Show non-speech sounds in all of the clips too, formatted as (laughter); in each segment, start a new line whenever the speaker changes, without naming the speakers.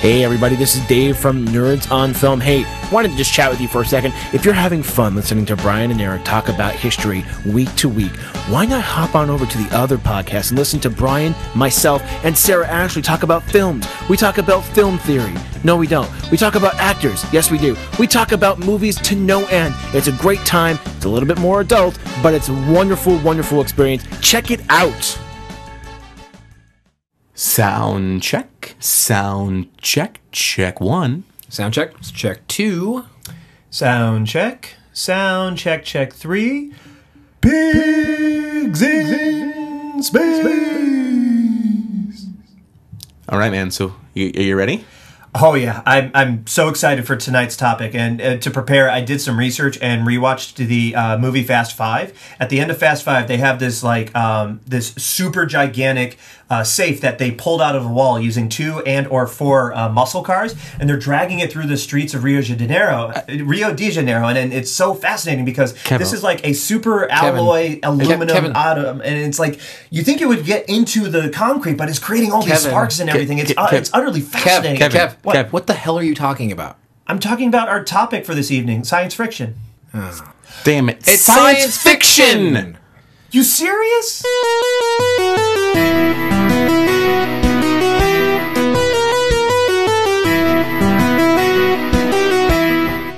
Hey everybody, this is Dave from Nerds on Film. Hey, wanted to just chat with you for a second. If you're having fun listening to Bryan and Eric talk about history week to week, why not hop on over to the other podcast and listen to Bryan, myself, and Sarah Ashley talk about films? We talk about film theory. No, we don't. We talk about actors. Yes, we do. We talk about movies to no end. It's a great time. It's a little bit more adult, but it's a wonderful, wonderful experience. Check it out.
Sound check. Sound check. Check one.
Sound check. Check two.
Sound check. Sound check. Check three. Pigs in space.
All right, man. So, you, are you ready?
Oh yeah, I'm I'm so excited for tonight's topic, and uh, to prepare, I did some research and rewatched the uh, movie Fast Five. At the end of Fast Five, they have this like um, this super gigantic uh, safe that they pulled out of the wall using two and or four uh, muscle cars, and they're dragging it through the streets of Rio de Janeiro, uh, Rio de Janeiro, and, and it's so fascinating because
Kevin.
this is like a super alloy aluminum
Kevin.
atom, and it's like you think it would get into the concrete, but it's creating all these sparks and everything. It's uh, it's utterly fascinating.
Kev,
What?
Kev, what the hell are you talking about?
I'm talking about our topic for this evening, science fiction.
Damn it.
It's science fiction!
You serious?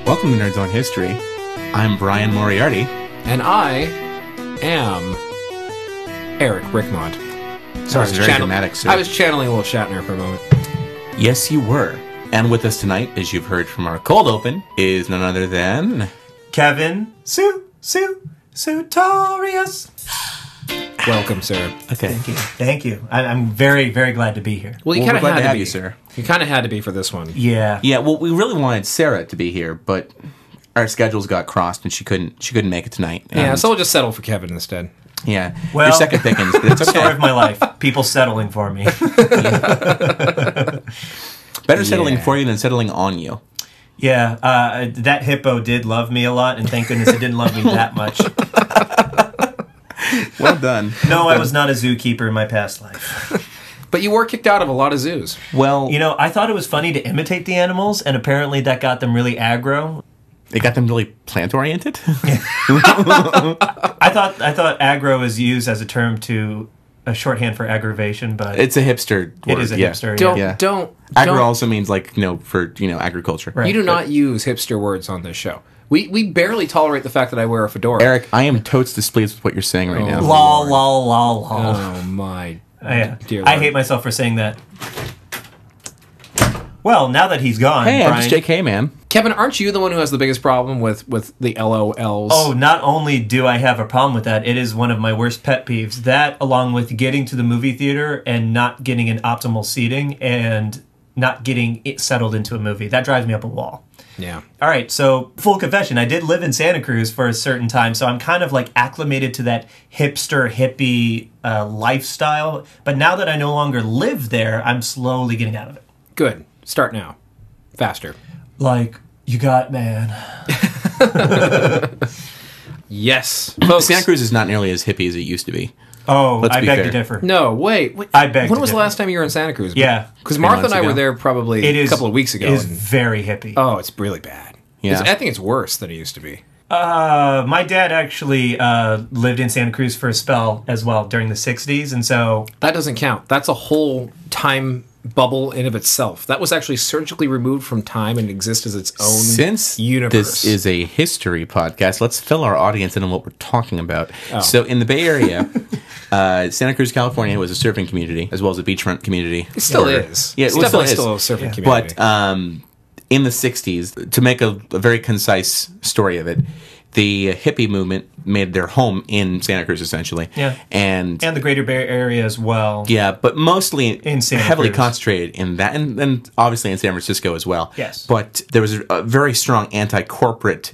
Welcome to Nerds on History. I'm Bryan Moriarty.
And I am Eric Rickmont. Sorry, I was
very
channel-
dramatic, sir.
I was channeling a little Shatner for a moment.
Yes, you were. And with us tonight, as you've heard from our cold open, is none other than.
Kevin, Sue, Sue, Sutorius.
Welcome, sir.
Okay.
Thank you. Thank you. I, I'm very, very glad to be here.
Well, you
Well,
kind of
glad
had
to
to
have
be.
you, sir.
You kind of had to be for this one.
Yeah.
Yeah, well, we really wanted Sarah to be here, but our schedules got crossed and she couldn't she couldn't make it tonight.
Yeah,
And-
so we'll just settle for Kevin instead.
yeah.
Well-
Your second pickings, but it's (laughs)
Story
okay.
of my life. People settling for me. (laughs) (laughs)
Better settling
Yeah.
for you than settling on you.
Yeah. Uh, that hippo did love me a lot, and thank goodness it didn't love me that much. (laughs)
Well done.
No, I was not a zookeeper in my past life.
But you were kicked out of a lot of zoos.
Well,
You know, I thought it was funny to imitate the animals, and apparently that got them really aggro.
it got them really plant oriented. (laughs)
I thought I thought aggro is used as a term to a shorthand for aggravation, but
it's a hipster word.
it is a
yeah.
hipster.
Don't,
yeah.
Yeah.
don't,
Agro
don't.
also means like you know for you know agriculture.
Right.
You do not use hipster words on this show. We we barely tolerate the fact that I wear a fedora.
Eric, I am totes displeased with what you're saying right oh, now.
Lol, lol, lol, lol.
Oh my
yeah.
dear
I
Lord.
hate myself for saying that. Well, now that he's gone,
Hey, I'm just JK, man.
Kevin, aren't you the one who has the biggest problem with with the LOLs?
Oh, not only do I have a problem with that, it is one of my worst pet peeves. That, along with getting to the movie theater and not getting an optimal seating and not getting it settled into a movie, that drives me up a wall.
yeah.
All right, so full confession, I did live in Santa Cruz for a certain time, so I'm kind of like acclimated to that hipster hippie uh, lifestyle. But now that I no longer live there, I'm slowly getting out of it.
Good. Start now. Faster.
Like, you got man.
Yes, (coughs) folks.
Santa Cruz is not nearly as hippie as it used to be.
Oh,
Let's
I
be
beg
fair.
to differ.
No, wait. wait.
I beg
When
to
was the last time you were in Santa Cruz?
Yeah.
because Martha and
months
I were there probably
It is
a couple of weeks ago.
It is
and-
very hippie.
oh, it's really bad.
Yeah.
It's- I think it's worse than it used to be.
Uh, my dad actually uh, lived in Santa Cruz for a spell as well during the '60s, and so
That doesn't count. That's a whole time bubble in of itself. That was actually surgically removed from time and exists as its own
Since
universe.
this is a history podcast, let's fill our audience in on what we're talking about.
Oh.
So, in the Bay Area, (laughs) uh, Santa Cruz, California, was a surfing community as well as a beachfront community.
it still
Or-
is.
Yeah,
it's
well, it still
definitely
is.
still, a surfing community.
But um, in the 60s, to make a, a very concise story of it, the hippie movement made their home in Santa Cruz, essentially.
Yeah.
And,
and the Greater Bay Area as well.
yeah, but mostly
In Santa
heavily
Cruz.
concentrated in that, and, and obviously in San Francisco as well.
Yes.
But there was a, very strong anti-corporate,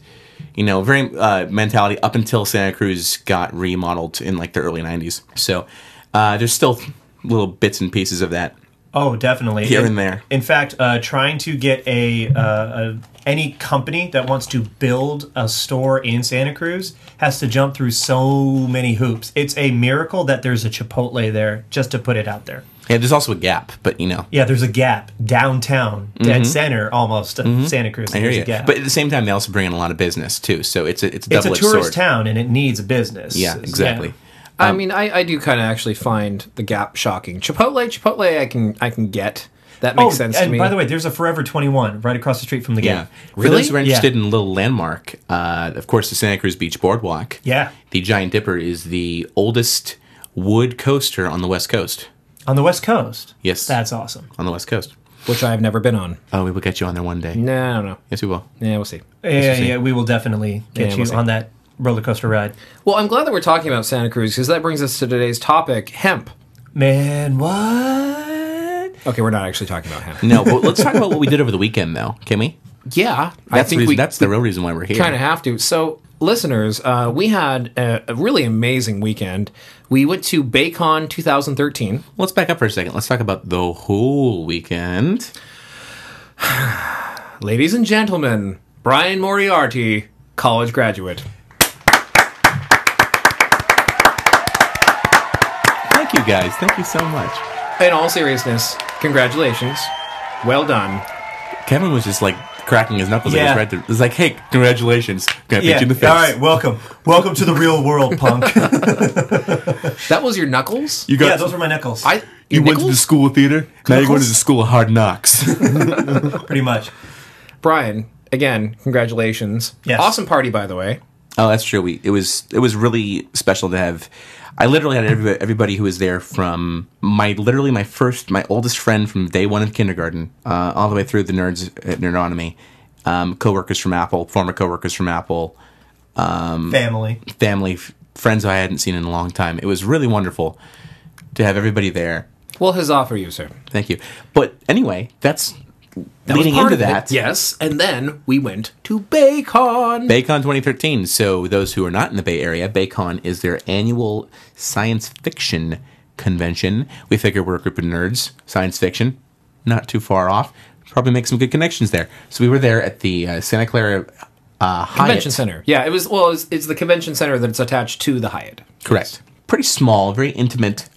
you know, very uh, mentality up until Santa Cruz got remodeled in like the early '90s. So uh, there's still little bits and pieces of that
Oh, definitely.
Here
In-
and there.
In fact, uh, trying to get a, uh, a any company that wants to build a store in Santa Cruz has to jump through so many hoops. It's a miracle that there's a Chipotle there. Just to put it out there.
Yeah, there's also a gap, but you know.
Yeah, there's a gap downtown, dead center almost of Santa Cruz.
Mm-hmm. I hear you.
gap.
But at the same time, they also bring in a lot of business too. So it's a it's a
it's a tourist
sword.
town and it needs a business.
Yeah, exactly.
I mean, I, I do kind of actually find the gap shocking. Chipotle, Chipotle, I can I can get. That makes
Oh,
sense
and
to me.
by the way, there's a Forever 21 right across the street from the
Yeah.
gap.
For those who are interested
Yeah.
in a little landmark, uh, of course, the Santa Cruz Beach Boardwalk.
Yeah.
The Giant Dipper is the oldest wood coaster on the West Coast.
On the West Coast.
Yes.
That's awesome.
On the West Coast.
which I have never been on.
Oh, we will get you on there one day.
No, no, don't.
Yes, we will.
Yeah, we'll see.
Yeah, yeah, we will definitely get
Yeah,
you
we'll
on that roller coaster ride.
Well, I'm glad that we're talking about Santa Cruz because that brings us to today's topic: hemp.
Man, what?
Okay, we're not actually talking about hemp.
No, but let's talk about what we did over the weekend, though. Can we?
Yeah, I think
reason,
we
that's the real reason why we're here.
kind of have to. So, listeners, uh, we had a, a really amazing weekend. We went to Baycon 2013.
Let's back up for a second. Let's talk about the whole weekend. (sighs)
Ladies and gentlemen, Bryan Moriarty, college graduate.
Thank you, guys. Thank you so much.
In all seriousness, congratulations. Well done.
Kevin was just like cracking his knuckles.
Yeah.
Yeah. Right there. It was like, hey, congratulations. Gonna beat
Yeah.
you in the face.
All right, welcome. Welcome to the real world, punk. (laughs)
That was your knuckles?
You got
yeah, those were my nickels.
I
you
your
went to the school of theater. Now you're going to the school of hard knocks. (laughs)
pretty much.
Bryan, again, congratulations.
Yes.
Awesome party, by the way.
Oh, that's true. We it was it was really special to have. I literally had everybody, everybody who was there from my literally my first my oldest friend from day one of kindergarten uh, all the way through the nerds at Nerdonomy, um, coworkers from Apple, former coworkers from Apple,
Family.
family, f- friends I hadn't seen in a long time. It was really wonderful to have everybody there.
Well, huzzah for you, sir.
Thank you. But anyway, that's
That
leading into that.
Yes, and then we went to Baycon.
Baycon 2013. So, those who are not in the Bay Area, Baycon is their annual science fiction convention. We figure we're a group of nerds, science fiction, not too far off. Probably make some good connections there. So, we were there at the uh, Santa Clara uh, Hyatt.
convention center. Yeah, it was. Well, it's, it's the convention center that's attached to the Hyatt.
Correct. Pretty small, very intimate,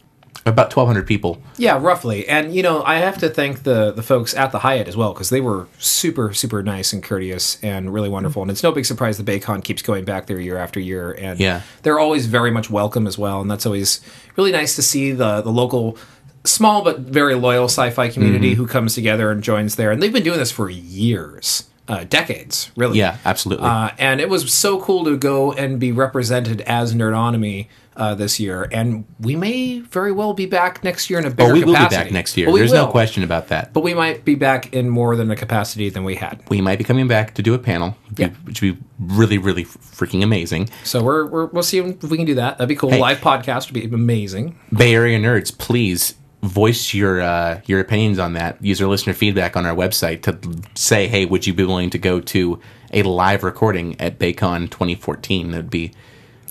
about 1,200 people.
Yeah, roughly. And you know, I have to thank the the folks at the Hyatt as well because they were super super nice and courteous and really wonderful. And it's no big surprise that Baycon keeps going back there year after year. And
Yeah.
they're always very much welcome as well. And that's always really nice to see the the local. Small but very loyal sci-fi community
Mm-hmm.
who comes together and joins there, and they've been doing this for years, uh, decades, really.
Yeah, absolutely.
Uh, and it was so cool to go and be represented as Nerdonomy uh, this year. And we may very well be back next year in a bigger
oh, we will
capacity.
be back next year.
Well, we
There's no question about that.
But we might be back in more than a capacity than we had.
we might be coming back to do a panel,
Yeah.
which would be really, really freaking amazing.
So we're, we're we'll see if we can do that. That'd be cool.
Hey.
Live podcast would be amazing.
Bay Area nerds, please voice your uh, your opinions on that. Use our listener feedback on our website to say, hey, would you be willing to go to a live recording at Baycon 2014? That'd be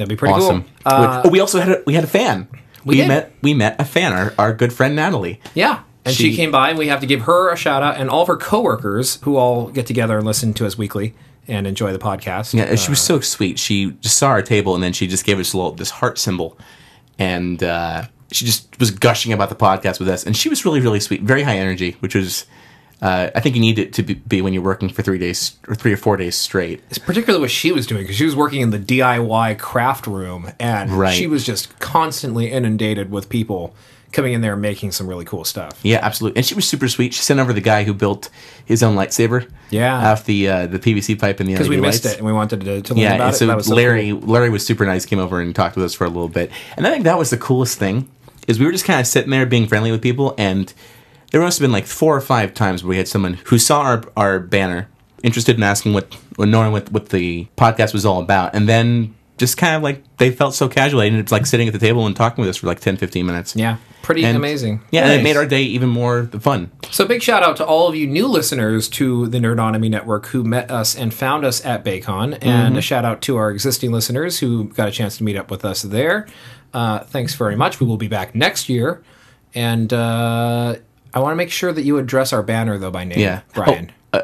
That'd be pretty
awesome.
cool. Uh,
oh, we also had a, we had a fan. We,
did.
met we met a fan, our, our good friend Natalie.
yeah. And she,
She-
came by, and we have to give her a shout out, and all of her coworkers who all get together and listen to us weekly and enjoy the podcast.
Yeah, she was so sweet. She just saw our table and then she just gave us a little this heart symbol, and uh, she just was gushing about the podcast with us. And she was really really sweet, very high energy, which was. Uh, I think you need it to be, be when you're working for three days or three or four days straight.
It's particularly what she was doing because she was working in the DIY craft room and
Right.
she was just constantly inundated with people coming in there and making some really cool stuff.
Yeah, absolutely. And she was super sweet. She sent over the guy who built his own lightsaber.
Yeah.
off the uh, the PVC pipe and the
Because we missed
lights.
it and we wanted to, to learn
Yeah,
about it. was so
Larry
cool.
Larry was super nice. Came over and talked with us for a little bit, and I think that was the coolest thing. Is we were just kind of sitting there being friendly with people, and there must have been like four or five times where we had someone who saw our our banner, interested in asking what, or knowing what what the podcast was all about, and then just kind of like they felt so casual, and it's like sitting at the table and talking with us for like 10, 15 minutes.
Yeah, pretty
And-
amazing.
Yeah, and it made our day even more fun.
So big shout out to all of you new listeners to the Nerdonomy Network who met us and found us at Baycon, and a shout out to our existing listeners who got a chance to meet up with us there. Uh, thanks very much. We will be back next year, and uh, I want to make sure that you address our banner though by name,
Yeah.
Bryan.
Oh, uh,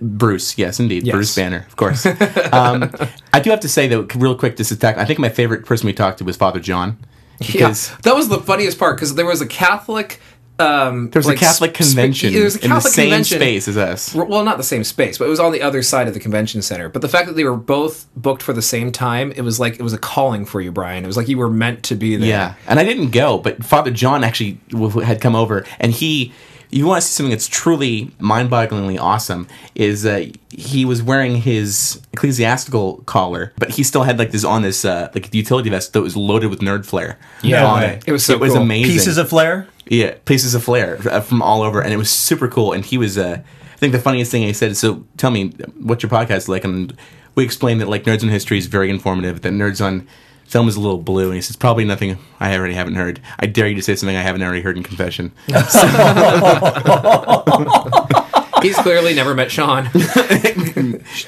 Bruce, yes, indeed.
Yes.
Bruce Banner, of course. (laughs) um, I do have to say, though, real quick, this attack, I think my favorite person we talked to was Father John.
yeah,
Because
that was the funniest part because there was a Catholic. Um,
there was
like,
a Catholic
sp-
convention
there was a
in the
Catholic
same
convention.
space as us.
well not the same space but it was on the other side of the convention center but the fact that they were both booked for the same time it was like it was a calling for you bryan it was like you were meant to be there
Yeah, and I didn't go, but Father John actually w- had come over, and he. You want to see something that's truly mind-bogglingly awesome? Is uh, he was wearing his ecclesiastical collar, but he still had like this on this uh, like utility vest that was loaded with nerd flare.
Yeah,
on
way.
it.
It was so
it was
cool.
amazing.
Pieces of flair.
Yeah, pieces of flair uh, from all over, and it was super cool. And he was, uh, I think, the funniest thing he said. So, tell me, what's your podcast like? And we explained that like Nerds on History is very informative. That Nerds on Film is a little blue, and he says it's probably nothing I already haven't heard. I dare you to say something I haven't already heard in confession. (laughs)
he's clearly never met sean (laughs)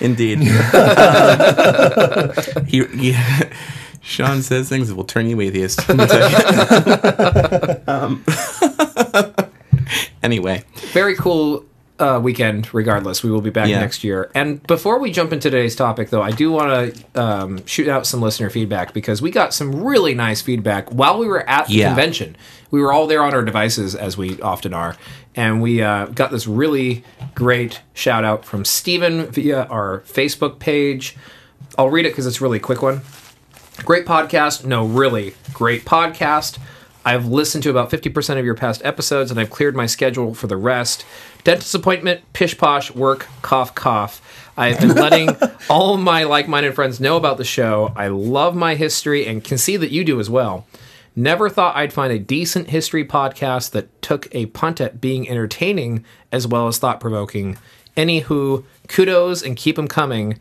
Indeed. (laughs) he, he Sean says things that will turn you atheist. (laughs) um, (laughs) anyway,
very cool uh, weekend regardless. We will be back
Yeah.
next year. And before we jump into today's topic though i do want to um, shoot out some listener feedback because we got some really nice feedback while we were at the
Yeah.
convention. We were all there on our devices as we often are. And we uh, got this really great shout out from Stephen via our facebook page. I'll read it because it's a really quick one Great podcast. No, really great podcast. I've listened to about 50% of your past episodes and I've cleared my schedule for the rest. Dentist appointment, pish posh, work, cough, cough. I've been (laughs) letting all my like minded friends know about the show. I love my history and can see that you do as well. Never thought I'd find a decent history podcast that took a punt at being entertaining as well as thought provoking. Anywho, kudos and keep them coming.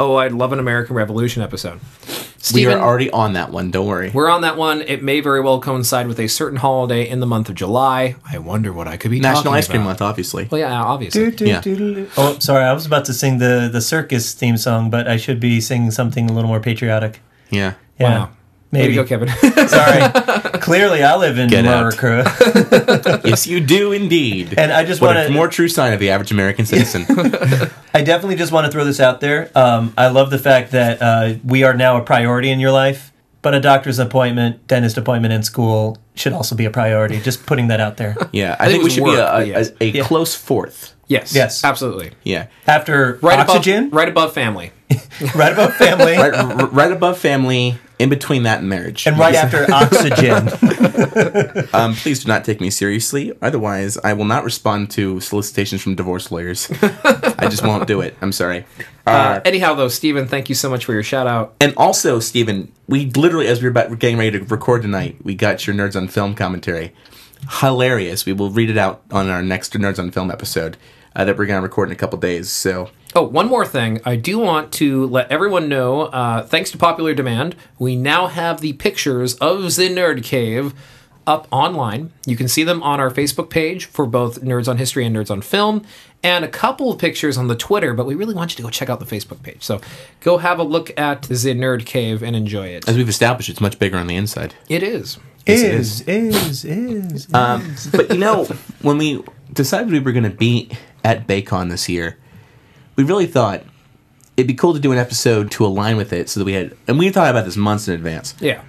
Oh, I'd love an American Revolution episode.
we are already on that one. Don't worry.
we're on that one. It may very well coincide with a certain holiday in the month of July. I wonder what I could be
National
talking
Ice Cream
about.
Month, obviously.
Well, yeah, obviously.
Yeah.
Oh, sorry. I was about to sing the the circus theme song, but I should be singing something a little more patriotic.
Yeah.
Yeah.
Wow. There
Maybe.
you go, Kevin. (laughs) (laughs)
Sorry. Clearly, I live in
Get out.
America,
yes, you do indeed.
and I just want
a
to.
more true sign of the average American citizen. (laughs)
I definitely just want to throw this out there. Um, I love the fact that uh, we are now a priority in your life, but a doctor's appointment, dentist appointment in school should also be a priority. Just putting that out there. (laughs)
Yeah, I,
think
think, we should
work,
be a,
but
a,
yes.
a,
Yeah.
close fourth.
yes.
Yes.
Absolutely.
Yeah,
After
Right
oxygen,
above, right above family. (laughs)
right above family,
right, r- right above family, in between that and marriage.
and right after (laughs) oxygen. (laughs)
Um, please do not take me seriously. Otherwise, I will not respond to solicitations from divorce lawyers. I just won't do it. I'm sorry.
Uh, anyhow, though, Stephen, thank you so much for your shout out.
And also, Stephen, we literally, as we were about getting ready to record tonight, we got your Nerds on Film commentary. Hilarious. We will read it out on our next Nerds on Film episode uh, that we're going to record in a couple days. So,
Oh, one more thing. I do want to let everyone know, uh, thanks to popular demand, we now have the pictures of the Nerd Cave up online. You can see them on our Facebook page for both Nerds on History and Nerds on Film, and a couple of pictures on the Twitter, but we really want you to go check out the Facebook page. So go have a look at the Nerd Cave and enjoy it.
as we've established, it's much bigger on the inside.
It is.
is, is, is.
Um, but you know, when we decided we were going to be at Baycon this year, we really thought it'd be cool to do an episode to align with it so that we had, and we thought about this months in advance.
Yeah,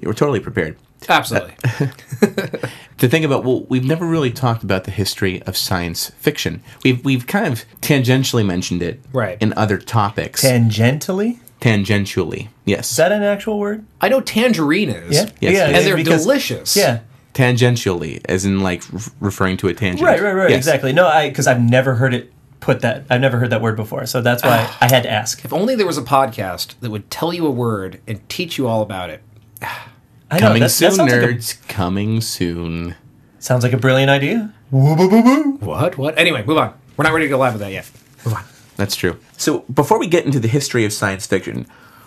We were totally prepared.
absolutely.
Uh, (laughs) to think about well we've never really talked about the history of science fiction we've we've kind of tangentially mentioned it
Right.
in other topics
Tangentially?
tangentially yes
Is that an actual word?
I know tangerine is.
Yeah.
Yes,
yeah.
And they're
because-
delicious.
Yeah.
Tangentially as in like r- referring to a tangent
Right, right, right.
Yes.
Exactly. No, I because I've never heard it put that. I've never heard that word before, so that's why ah. I had to ask.
If only there was a podcast that would tell you a word and teach you all about it. (sighs)
I know,
coming
that- that
soon
like a-
nerds coming soon
Sounds like a brilliant idea. Woo, boo, boo, boo.
What? What? Anyway, move on. We're not ready to go live with that yet. Move on.
That's true. So before we get into the history of science fiction,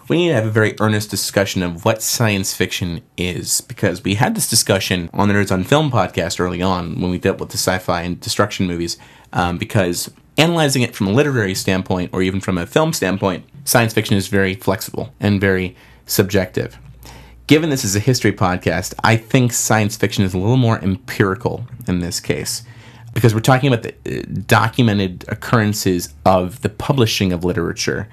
we need to have a very earnest discussion of what science fiction is, because we had this discussion on the Nerds on Film podcast early on when we dealt with the sci-fi and destruction movies, um, because analyzing it from a literary standpoint or even from a film standpoint, science fiction is very flexible and very subjective. Given this is a history podcast, I think science fiction is a little more empirical in this case. because we're talking about the uh, documented occurrences of the publishing of literature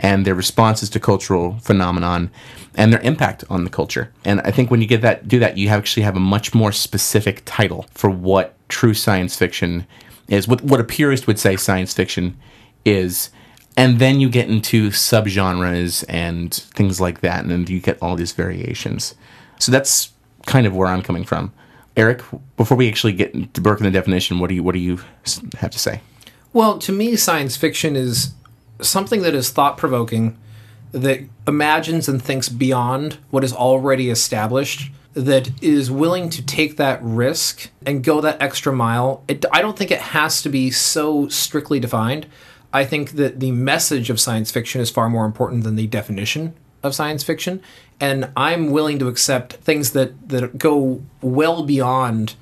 and their responses to cultural phenomenon and their impact on the culture. And I think when you get that do that, you actually have a much more specific title for what true science fiction is, what what a purist would say science fiction is. And then you get into subgenres and things like that, and then you get all these variations. So that's kind of where I'm coming from. Eric, before we actually get to Burke and the definition, what do you what do you have to say?
Well, to me, science fiction is something that is thought provoking, that imagines and thinks beyond what is already established, that is willing to take that risk and go that extra mile. It, I don't think it has to be so strictly defined. I think that the message of science fiction is far more important than the definition of science fiction. And I'm willing to accept things that, that go well beyond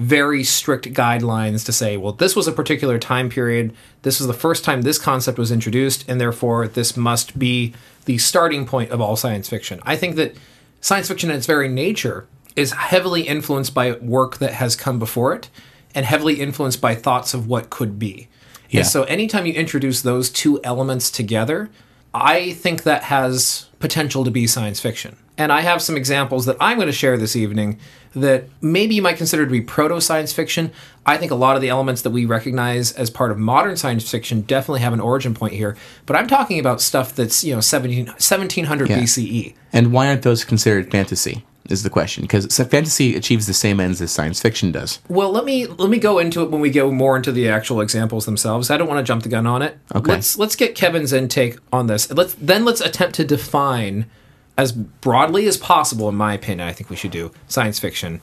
very strict guidelines to say, well, this was a particular time period. This was the first time this concept was introduced, and therefore this must be the starting point of all science fiction. I think that science fiction, in its very nature, is heavily influenced by work that has come before it and heavily influenced by thoughts of what could be.
Yeah.
And so, anytime you introduce those two elements together, I think that has potential to be science fiction. And I have some examples that I'm going to share this evening that maybe you might consider to be proto science fiction. I think a lot of the elements that we recognize as part of modern science fiction definitely have an origin point here. But I'm talking about stuff that's, you know, 17, 1700
Yeah.
BCE.
And why aren't those considered fantasy? Is the question because fantasy achieves the same ends as science fiction does.
Well, let me let me go into it when we go more into the actual examples themselves. I don't want to jump the gun on it.
Okay.
Let's let's get Kevin's intake on this. Let's then let's attempt to define as broadly as possible, in my opinion. I think we should do science fiction,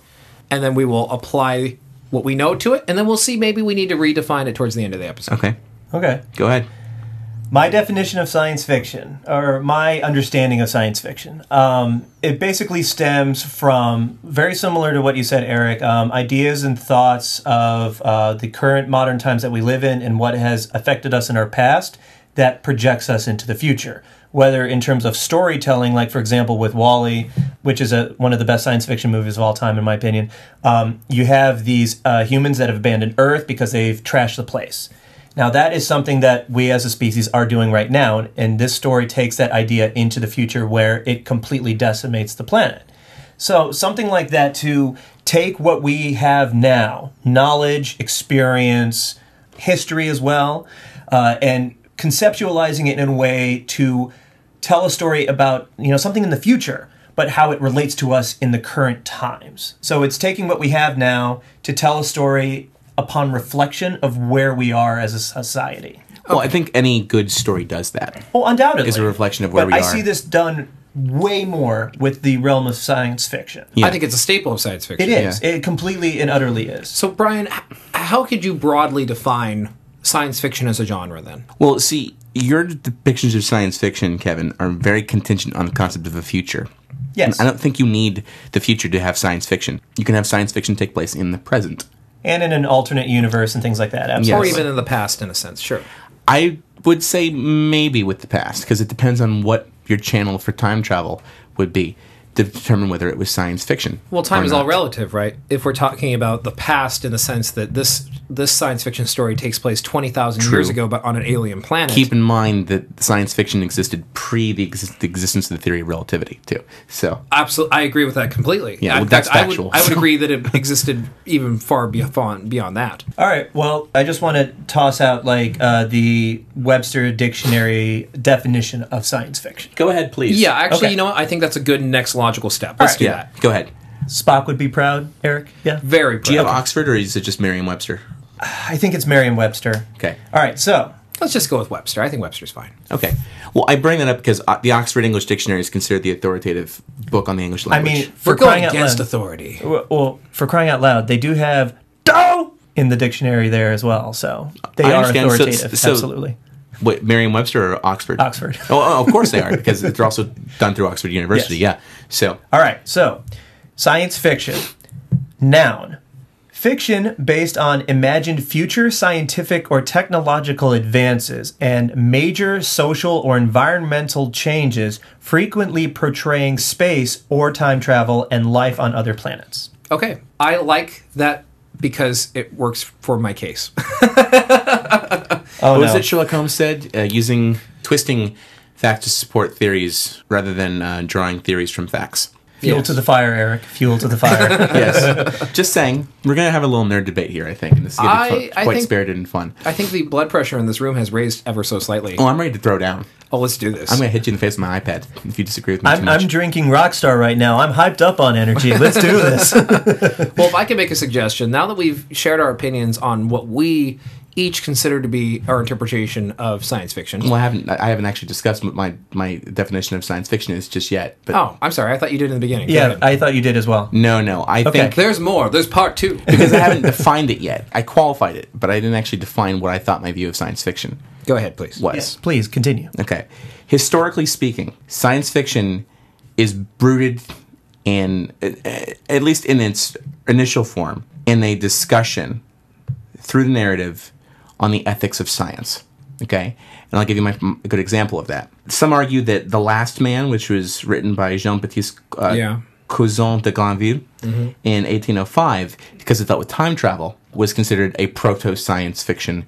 and then we will apply what we know to it, and then we'll see maybe we need to redefine it towards the end of the episode.
Okay,
Okay.
go ahead.
My definition of science fiction, or my understanding of science fiction, um, it basically stems from very similar to what you said, Eric. Um, ideas and thoughts of uh, the current modern times that we live in and what has affected us in our past that projects us into the future. Whether in terms of storytelling, like for example with WALL-E, which is a, one of the best science fiction movies of all time, in my opinion, um, you have these uh, humans that have abandoned Earth because they've trashed the place. Now, that is something that we as a species are doing right now, and this story takes that idea into the future where it completely decimates the planet. So, something like that to take what we have now knowledge, experience, history as well uh, and conceptualizing it in a way to tell a story about you know something in the future but how it relates to us in the current times so it's taking what we have now to tell a story upon reflection of where we are as a society
Well, I think any good story does that.
well undoubtedly
Is a reflection of where
but
we
i
are.
I see this done way more with the realm of science fiction
Yeah.
I think it's a staple of science fiction.
it is it completely and utterly is
So, Bryan, how could you broadly define science fiction as a genre then?
Well, see, your depictions of science fiction, Kevin, are very contingent on the concept of the future.
yes
I don't think you need the future to have science fiction. You can have science fiction take place in the present.
and in an alternate universe and things like that
Or
absolutely
Yes.
even in the past, in a sense, sure.
I would say maybe with the past because it depends on what your channel for time travel would be to determine whether it was science fiction.
Well, time
or
is all relative, right? If we're talking about the past in the sense that this this science fiction story takes place 20,000 years ago but on an alien planet.
Keep in mind that science fiction existed pre the, exist- the existence of the theory of relativity too. So
Absolutely, I agree with that completely.
Yeah, well, that's
fact, I would,
factual.
I would agree that it existed even far beyond beyond that.
All right. Well, I just want to toss out like uh, the Webster Dictionary definition of science fiction.
go ahead, please.
Yeah, actually,
Okay.
you know what? I think that's a good next logical step. Let's
right.
do
yeah.
that.
Go ahead.
Spock would be proud, Eric. Yeah.
Very
Do you have. Oxford or is it just Merriam-Webster?
I think it's Merriam-Webster.
Okay.
All right. So
Let's just go with Webster. I think Webster's fine.
Okay. Well, I bring that up because uh, the Oxford English Dictionary is considered the authoritative book on the English language.
I mean, for
We're going
out
against
loud.
authority.
Well, for crying out loud, they do have "do" in the dictionary there as well. So they
I
are
understand. So-
authoritative.
so-
absolutely.
Wait, Merriam-Webster or Oxford?
Oxford. (laughs)
Oh, oh, of course they are (laughs) because they're also done through Oxford University.
Yes.
Yeah. So
All right, so science fiction. Noun. Fiction based on imagined future scientific or technological advances and major social or environmental changes, frequently portraying space or time travel and life on other planets.
Okay, I like that because it works for my case. (laughs)
Oh,
What was
no.
it Sherlock Holmes said? Uh, using twisting facts to support theories rather than uh, drawing theories from facts.
Fuel
Yes.
to the fire, Eric. Fuel to the fire. (laughs)
Yes. Just saying. We're gonna have a little nerd debate here. I think, and this is gonna be
I-
fu-
I
quite
think-
spirited and fun.
I think the blood pressure in this room has raised ever so slightly.
Oh, I'm ready to throw down.
Oh, let's do this.
I'm gonna hit you in the face with my iPad if you disagree with me
I'm,
much.
I'm drinking Rockstar right now. I'm hyped up on energy. Let's do this. (laughs)
Well, if I can make a suggestion, now that we've shared our opinions on what we each consider to be our interpretation of science fiction.
well, I haven't. I haven't actually discussed what my my definition of science fiction is just yet. But
Oh, I'm sorry. I thought you did in the beginning.
Yeah. I thought you did as well.
no, no. I
Okay.
think
There's more. There's part two. (laughs)
because I haven't defined it yet. I qualified it, but I didn't actually define what I thought my view of science fiction
Go ahead, please.
was.
Yes, please continue.
Okay. Historically speaking, science fiction is rooted in, at least in its initial form, in a discussion through the narrative on the ethics of science. Okay? And I'll give you my, a good example of that. Some argue that The Last Man, which was written by Jean Baptiste uh,
Yeah.
Cousin de Grainville in 1805, because it dealt with time travel, was considered a proto science fiction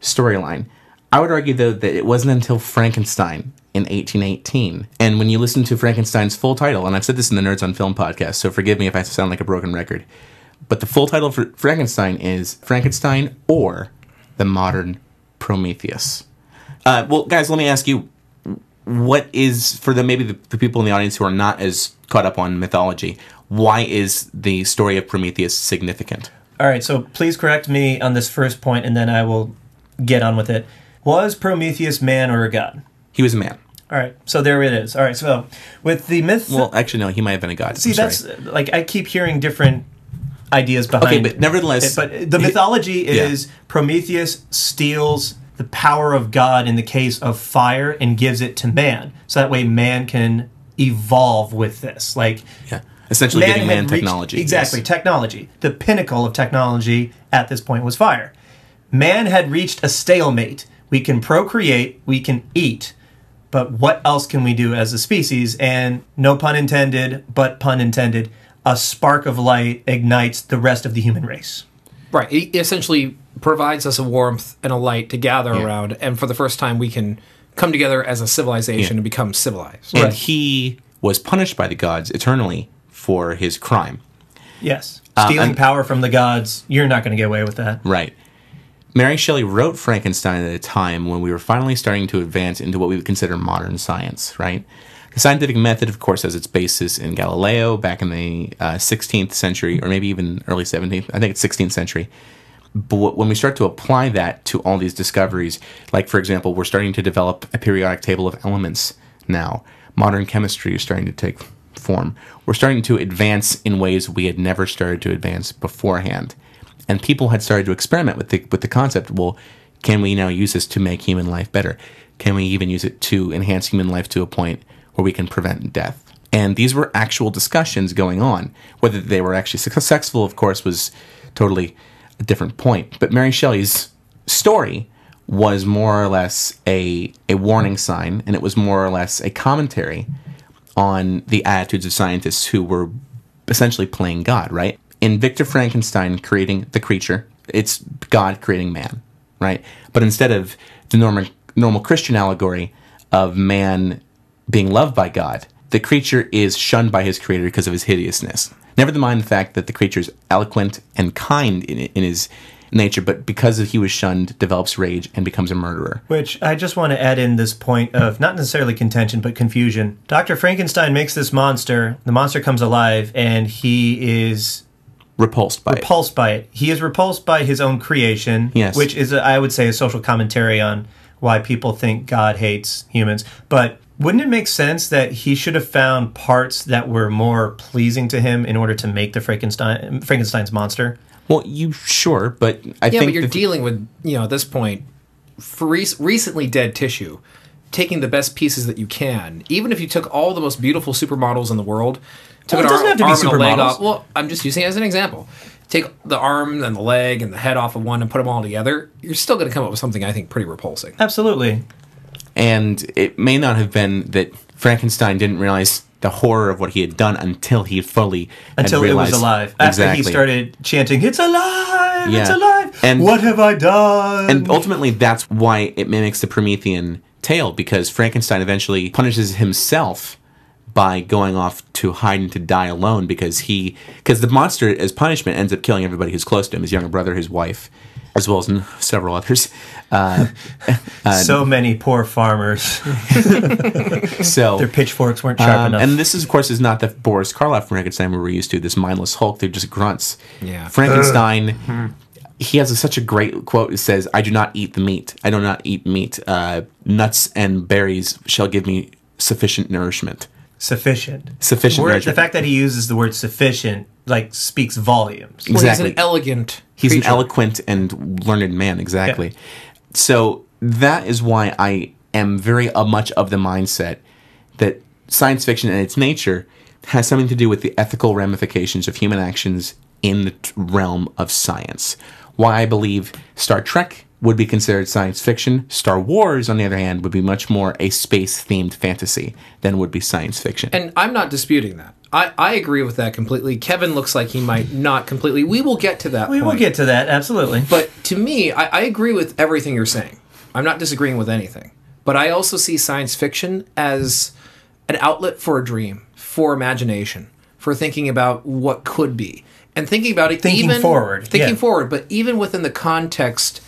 storyline. I would argue, though, that it wasn't until Frankenstein in 1818. And when you listen to Frankenstein's full title, and I've said this in the Nerds on Film podcast, so forgive me if I sound like a broken record, but the full title for Frankenstein is Frankenstein or the Modern Prometheus. Uh, well, guys, let me ask you what is for the maybe the, the people in the audience who are not as caught up on mythology why is the story of prometheus significant
All right, so please correct me on this first point, and then I will get on with it. Was Prometheus man or a god?
he was a man
All right, so there it is. All right, so with the myth,
well actually no he might have been a god
see, that's like I keep hearing different ideas behind.
okay but nevertheless
it, but the mythology
Yeah.
is Prometheus steals the power of God in the case of fire and gives it to man, so that way man can evolve with this. Like
yeah essentially giving
had
man
reached-
technology
Exactly,
yes.
technology. The pinnacle of technology at this point was fire. Man had reached a stalemate. We can procreate, we can eat, but what else can we do as a species? And no pun intended, but pun intended, a spark of light ignites the rest of the human race.
Right. It essentially provides us a warmth and a light to gather
Yeah.
around, and for the first time, we can come together as a civilization
Yeah.
and become civilized.
and
Right.
he was punished by the gods eternally for his crime
Yes. Uh, Stealing
and-
power from the gods, you're not going to get away with that.
Right. Mary Shelley wrote Frankenstein at a time when we were finally starting to advance into what we would consider modern science, right? The scientific method, of course, has its basis in Galileo back in the uh, 16th century, or maybe even early 17th. I think it's 16th century. But when we start to apply that to all these discoveries, like for example, we're starting to develop a periodic table of elements now. Modern chemistry is starting to take form. We're starting to advance in ways we had never started to advance beforehand. And people had started to experiment with the with the concept, well, can we now use this to make human life better? Can we even use it to enhance human life to a point where we can prevent death? And these were actual discussions going on. Whether they were actually successful, of course, was totally a different point. But Mary Shelley's story was more or less a a warning sign, and it was more or less a commentary on the attitudes of scientists who were essentially playing God, right? In Victor Frankenstein creating the creature, it's God creating man, right? But instead of the normal normal Christian allegory of man being loved by God, the creature is shunned by his creator because of his hideousness. Never the mind the fact that the creature is eloquent and kind in, in his nature, but because he was shunned, develops rage and becomes a murderer.
Which I just want to add in this point of not necessarily contention, but confusion. Dr. Frankenstein makes this monster, the monster comes alive, and he is
Repulsed by it.
repulsed by it. He is repulsed by his own creation,
Yes.
which is, a, I would say, a social commentary on why people think God hates humans. But wouldn't it make sense that he should have found parts that were more pleasing to him in order to make the Frankenstein Frankenstein's monster?
Well, you sure, but I
Yeah,
think
but you're
the-
dealing with, you know, at this point, for recently dead tissue, taking the best pieces that you can. Even if you took all the most beautiful supermodels in the world, took
Well, it
an
doesn't
arm,
have to be
arm and a leg
supermodels.
off. Well, I'm just using it as an example. Take the arm and the leg and the head off of one and put them all together. You're still going to come up with something I think pretty repulsing.
Absolutely.
And it may not have been that Frankenstein didn't realize the horror of what he had done until he fully
Until it was
realized-
alive. After
exactly.
he started chanting, It's alive! alive! It's alive!
And-
what have I done?
And ultimately, that's why it mimics the Promethean tale because Frankenstein eventually punishes himself by going off to hide and to die alone because he because the monster as punishment ends up killing everybody who's close to him his younger brother his wife as well as several others uh, (laughs)
so many poor farmers. (laughs)
so
Their pitchforks weren't sharp
Um,
enough.
and this is, of course, is not the Boris Karloff Frankenstein we were used to. This mindless Hulk. They're just grunts.
Yeah.
Frankenstein. he has a, such a great quote. It says, "I do not eat the meat. I do not eat meat. Uh, nuts and berries shall give me sufficient nourishment.
sufficient.
Sufficient
Word, the fact that he uses the word sufficient like speaks volumes.
Well,
Exactly.
he's an elegant.
He's an eloquent and learned man, exactly. So that is why I am very uh, much of the mindset that science fiction and its nature has something to do with the ethical ramifications of human actions in the t- realm of science. Why I believe Star Trek would be considered science fiction, Star Wars, on the other hand, would be much more a space themed fantasy than would be science fiction.
And I'm not disputing that. I, I agree with that completely. Kevin looks like he might not completely. We will get to that
We
point.
will get to that, absolutely.
But to me, I, I agree with everything you're saying. I'm not disagreeing with anything. But I also see science fiction as an outlet for a dream, for imagination, for thinking about what could be. And thinking about it
Thinking
even
forward,
Thinking
yeah.
forward, but even within the context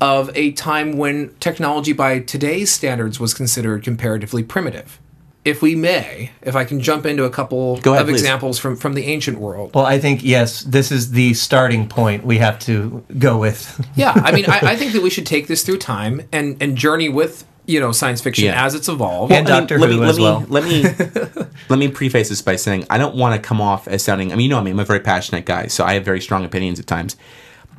of a time when technology by today's standards was considered comparatively primitive. If we may, if I can jump into a couple
Go ahead,
of
please.
examples from, from the ancient world.
well, I think yes, this is the starting point we have to go with. (laughs)
Yeah, I mean, I, I think that we should take this through time and and journey with you know science fiction
Yeah.
as it's evolved.
And Doctor
let
Who
me,
as
let
well.
Me, let me (laughs) let me preface this by saying I don't want to come off as sounding. I mean, you know, I me, I'm a very passionate guy, so I have very strong opinions at times.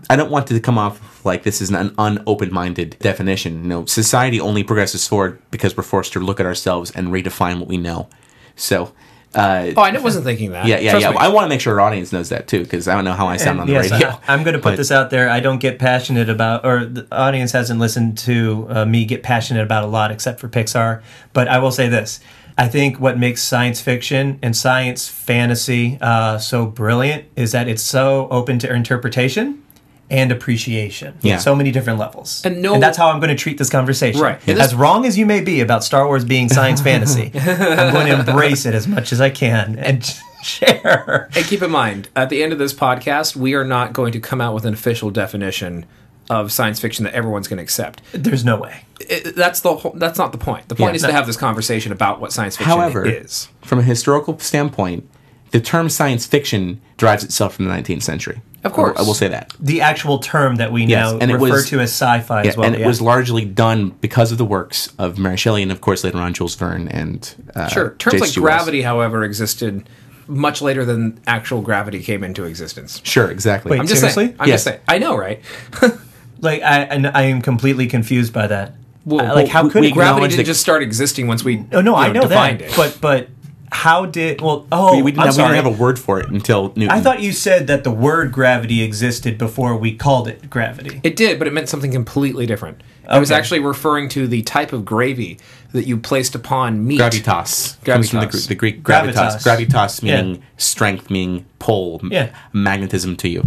I don't want to come off like this is an unopen-minded definition. You know, society only progresses forward because we're forced to look at ourselves and redefine what we know. So, uh,
oh, I wasn't thinking that.
yeah, yeah,
Trust
yeah.
me.
I want to make sure our audience knows that too, because I don't know how I sound on the
yes,
radio.
I, am going to put
But-
this out there. I don't get passionate about, or the audience hasn't listened to uh, me get passionate about a lot, except for Pixar. But I will say this: I think what makes science fiction and science fantasy uh, so brilliant is that it's so open to interpretation and appreciation.
Yeah.
so many different levels.
And no- and
that's how I'm going to treat this conversation.
Right. And
As wrong as you may be about Star Wars being science fantasy, (laughs) I'm going to embrace it as much as I can and (laughs) share.
And keep in mind, at the end of this podcast, we are not going to come out with an official definition of science fiction that everyone's going to accept.
There's no way.
It, that's the whole, that's not the point. The point
Yeah.
is to have this conversation about what science fiction
However,
is.
from a historical standpoint, the term science fiction derives itself from the 19th century.
Of course.
I will say that.
the actual term that we
Yes,
now
and
refer
was-
to as sci-fi
Yeah,
as well.
and it
yeah.
was largely done because of the works of Mary Shelley and, of course, later on Jules Verne and uh,
Sure. Terms like
J.H.G.
Gravity, however, existed much later than actual gravity came into existence.
Sure, exactly.
Wait,
I'm just
Seriously?
saying. I'm
Yes.
just saying. I know, right? (laughs)
like I, and I am completely confused by that.
Well,
like how could
we
it?
Gravity didn't just start existing once we
Oh no,
you
I know that.
it.
But but how did well? Oh,
we, we, didn't
I'm
have, we
sorry.
didn't have a word for it until Newton.
I thought you said that the word gravity existed before we called it gravity.
It did, but it meant something completely different. I was actually referring to the type of gravy that you placed upon meat.
gravitas comes from the, the Greek gravitas.
Gravitas.
Gravitas meaning
Yeah.
strength, meaning pull,
Yeah.
magnetism to you.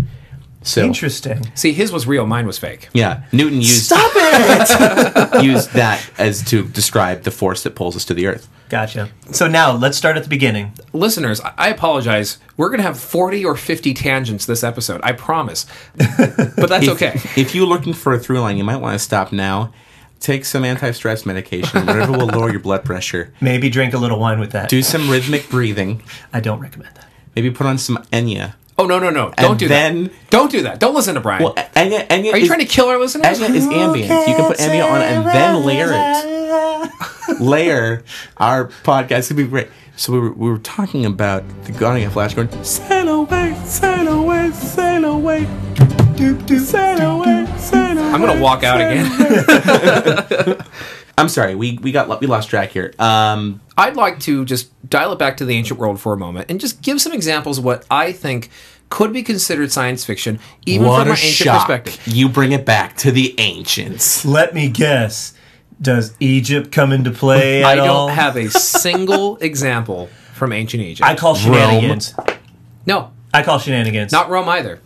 So
Interesting.
See, his was real, mine was fake.
yeah, Newton used
Stop it! (laughs)
used that as to describe the force that pulls us to the earth.
Gotcha. So now let's start at the beginning.
Listeners, I- I apologize. We're going to have 40 or 50 tangents this episode. I promise. (laughs) But that's
If,
okay.
If you're looking for a through line, you might want to stop now. Take some anti-stress medication, whatever will lower your blood pressure. (laughs)
Maybe drink a little wine with that.
Do some rhythmic breathing.
I don't recommend that.
Maybe put on some Enya.
Oh, no, no, no. Don't
And
do
then-
that. Don't do that. Don't listen to Bryan.
Well, Enya, Enya
Are you
is,
trying to kill our listeners?
Enya is ambient. You can put ambient on and then layer it. (laughs) Layer our podcast. It'd be great. So we were, we were talking about the Guardian of Flash going, sail away, sail away, sail away. Doop, doop, sail away, sail away.
I'm going to walk out again. (laughs) (laughs)
I'm sorry, we, we got we lost track here. Um,
I'd like to just dial it back to the ancient world for a moment and just give some examples of what I think could be considered science fiction, even
what
from
a
an ancient
shock!
perspective.
You bring it back to the ancients.
Let me guess. Does Egypt come into play
I don't
all?
have a single (laughs) example from ancient Egypt.
I call shenanigans.
no,
I call shenanigans.
not Rome either.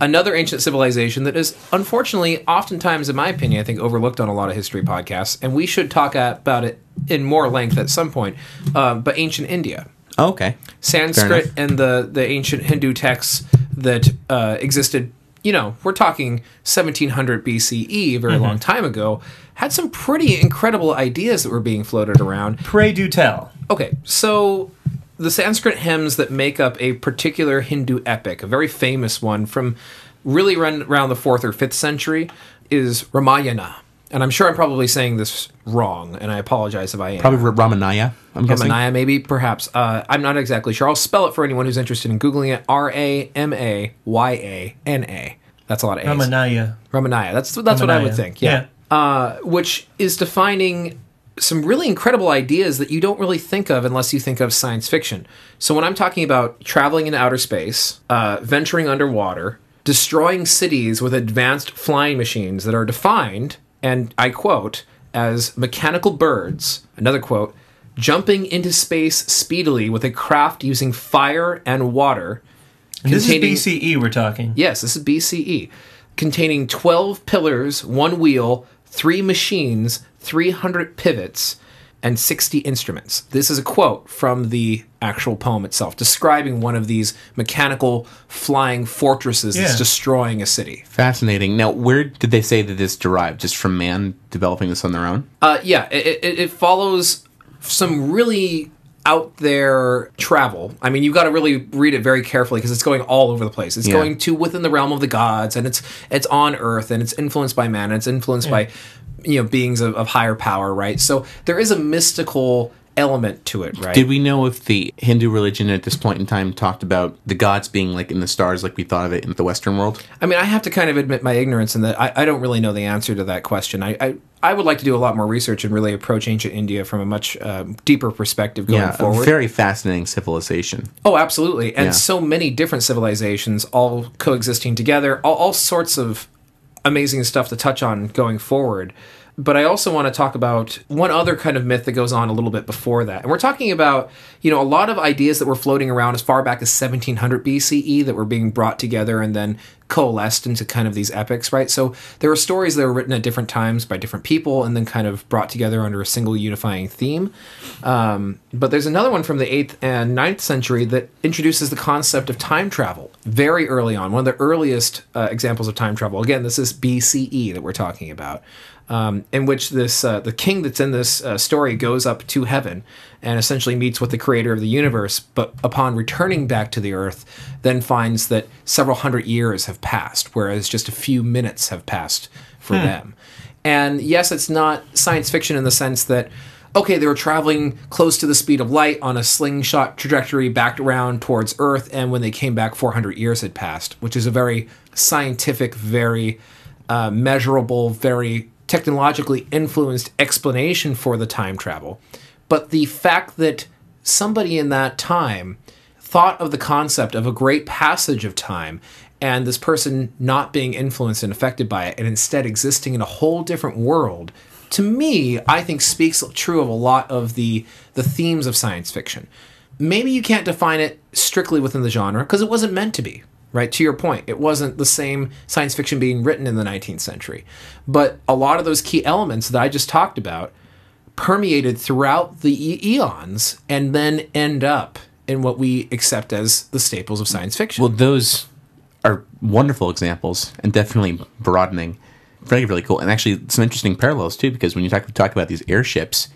Another ancient civilization that is unfortunately, oftentimes, in my opinion, I think overlooked on a lot of history podcasts, and we should talk about it in more length at some point. Uh, but ancient India.
Oh, okay.
Sanskrit and the, the ancient Hindu texts that uh, existed, you know, we're talking 1700 BCE, a very long time ago, had some pretty incredible ideas that were being floated around.
Pray do tell.
Okay, so the Sanskrit hymns that make up a particular Hindu epic, a very famous one from really run around the fourth or fifth century, is Ramayana. And I'm sure I'm probably saying this wrong, and I apologize if I am.
Probably Ramanaya. I'm guessing.
Ramanaya, maybe, perhaps. Uh, I'm not exactly sure. I'll spell it for anyone who's interested in Googling it R A M A Y A N A. That's a lot of A's.
Ramanaya.
Ramanaya. That's that's what I would
Ramanaya.
think. Yeah. Uh, which is defining some really incredible ideas that you don't really think of unless you think of science fiction. So when I'm talking about traveling in outer space, uh, venturing underwater, destroying cities with advanced flying machines that are defined, and I quote, as mechanical birds. Another quote. Jumping into space speedily with a craft using fire and water.
And this is BCE we're talking.
Yes, this is BCE, containing 12 pillars, one wheel, three machines, 300 pivots, and 60 instruments. This is a quote from the actual poem itself, describing one of these mechanical flying fortresses that's destroying a city.
Fascinating. Now, where did they say that this derived? Just from man developing this on their own?
Uh, yeah, it, it, it follows some really out there travel. I mean, you've got to really read it very carefully because it's going all over the place. It's
Yeah.
going to within the realm of the gods, and it's it's on Earth, and it's influenced by man, and it's influenced by you know beings of, of higher power, right? So there is a mystical element to it, right?
Did we know if the Hindu religion at this point in time talked about the gods being like in the stars, like we thought of it in the Western world?
I mean, I have to kind of admit my ignorance in that I, I don't really know the answer to that question. I, I I would like to do a lot more research and really approach ancient India from a much uh, deeper perspective going
yeah,
forward.
a very fascinating civilization.
Oh, absolutely. And
Yeah.
so many different civilizations all coexisting together, all, all sorts of amazing stuff to touch on going forward. But I also want to talk about one other kind of myth that goes on a little bit before that. And we're talking about, you know, a lot of ideas that were floating around as far back as 1700 BCE that were being brought together and then coalesced into kind of these epics, right? So there were stories that were written at different times by different people and then kind of brought together under a single unifying theme. Um, but there's another one from the 8th and 9th century that introduces the concept of time travel very early on. One of the earliest uh, examples of time travel. Again, this is BCE that we're talking about, um, in which this uh, the king that's in this uh, story goes up to heaven and essentially meets with the creator of the universe. But upon returning back to the earth, then finds that several hundred years have passed, whereas just a few minutes have passed for them. And yes, it's not science fiction in the sense that, okay, they were traveling close to the speed of light on a slingshot trajectory back around towards Earth, and when they came back, 400 years had passed, which is a very scientific, very uh, measurable, very technologically influenced explanation for the time travel. But the fact that somebody in that time thought of the concept of a great passage of time and this person not being influenced and affected by it and instead existing in a whole different world to me i think speaks true of a lot of the the themes of science fiction maybe you can't define it strictly within the genre because it wasn't meant to be right to your point it wasn't the same science fiction being written in the 19th century but a lot of those key elements that i just talked about permeated throughout the e- eons and then end up in what we accept as the staples of science fiction.
Well, those are wonderful examples and definitely broadening. Very, really cool. And actually, some interesting parallels, too, because when you talk, talk about these airships,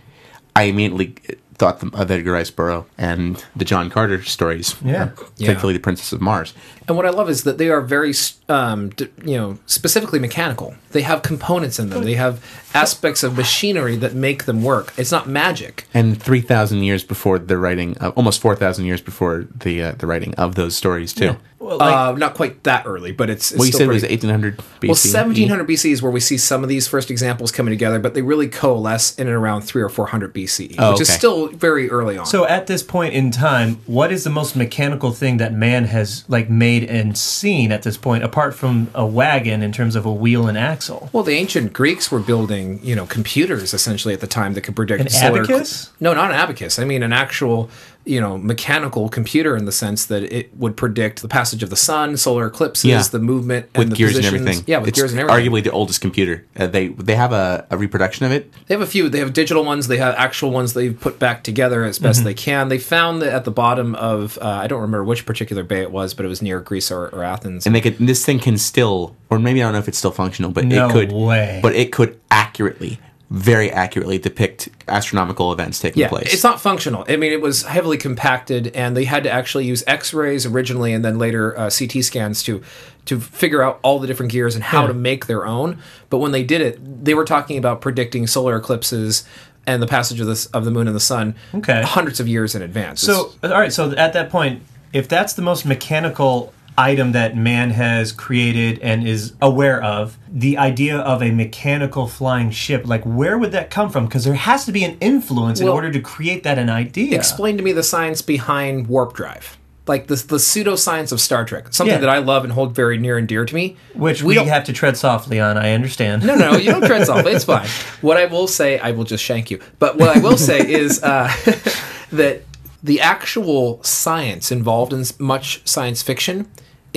I immediately thought of Edgar Rice Burroughs and the John Carter stories.
Yeah.
Uh, Thankfully, The Princess of Mars.
and what I love is that they are very, um, d- you know, specifically mechanical. They have components in them. They have aspects of machinery that make them work. It's not magic.
And 3,000 years before the writing, of, almost 4,000 years before the uh, the writing of those stories, too.
Well, like,
uh, not quite that early, but it's, it's
Well, you
still
said it was
pretty-
1800 BC.
Well, 1700 BC is where we see some of these first examples coming together, but they really coalesce in and around three or 400 BCE,
Oh,
which is still very early on.
So at this point in time, what is the most mechanical thing that man has like made and seen at this point, apart from a wagon in terms of a wheel and axle?
Well, the ancient Greeks were building, you know, computers essentially at the time that could predict
An
solar
abacus?
No, not an abacus. I mean an actual, you know, mechanical computer in the sense that it would predict the passage of the sun, solar eclipses,
Yeah.
the movement,
with
and the
gears and
positions.
everything.
Yeah, with
it's
gears and everything.
Arguably the oldest computer. Uh, they they have a, a reproduction of it.
They have a few. They have digital ones. They have actual ones they've put back together as
Mm-hmm.
best they can. They found that at the bottom of uh, I don't remember which particular bay it was, but it was near Greece or, or Athens.
and they could this thing can still or maybe I don't know if it's still functional, but
No
it could
way.
but it could accurately, very accurately depict astronomical events taking
yeah,
place.
it's not functional. I mean, it was heavily compacted, and they had to actually use X-rays originally, and then later uh, CT scans to to figure out all the different gears and how
Yeah.
to make their own. But when they did it, they were talking about predicting solar eclipses and the passage of the of the moon and the sun
Okay.
hundreds of years in advance.
So, all right. So at that point, if that's the most mechanical item that man has created and is aware of, the idea of a mechanical flying ship, like where would that come from? Because there has to be an influence in order to create that an idea.
explain to me the science behind warp drive. Like the, the pseudoscience of Star Trek, something
Yeah.
that I love and hold very near and dear to me.
Which
we
we, have to tread softly on. I understand.
No, no, you don't tread (laughs) softly. It's fine. What I will say, I will just shank you. But what I will say is uh, (laughs) that the actual science involved in much science fiction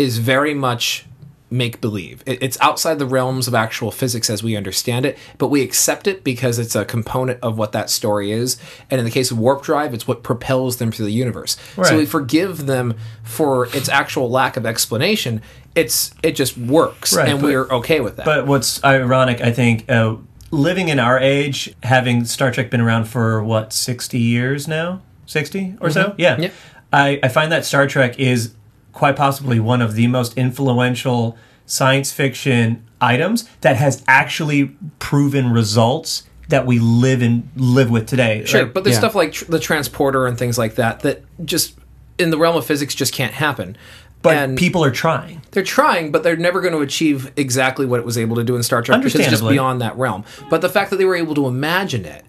is very much make believe. It's outside the realms of actual physics as we understand it, but we accept it because it's a component of what that story is. And in the case of Warp Drive, it's what propels them through the universe. So we forgive them for its actual lack of explanation. It's it just works,
Right,
and
but-
we're okay with that.
But what's ironic, I think, uh, living in our age, having Star Trek been around for what sixty years now, sixty or so, yeah.
Yeah.
I, I find that Star Trek is quite possibly one of the most influential science fiction items that has actually proven results that we live and live with today.
Sure,
Like,
but there's
yeah.
stuff like tr- the transporter and things like that that just in the realm of physics just can't happen.
but
and
people are trying.
they're trying, but they're never going to achieve exactly what it was able to do in Star Trek because it's just beyond that realm. But the fact that they were able to imagine it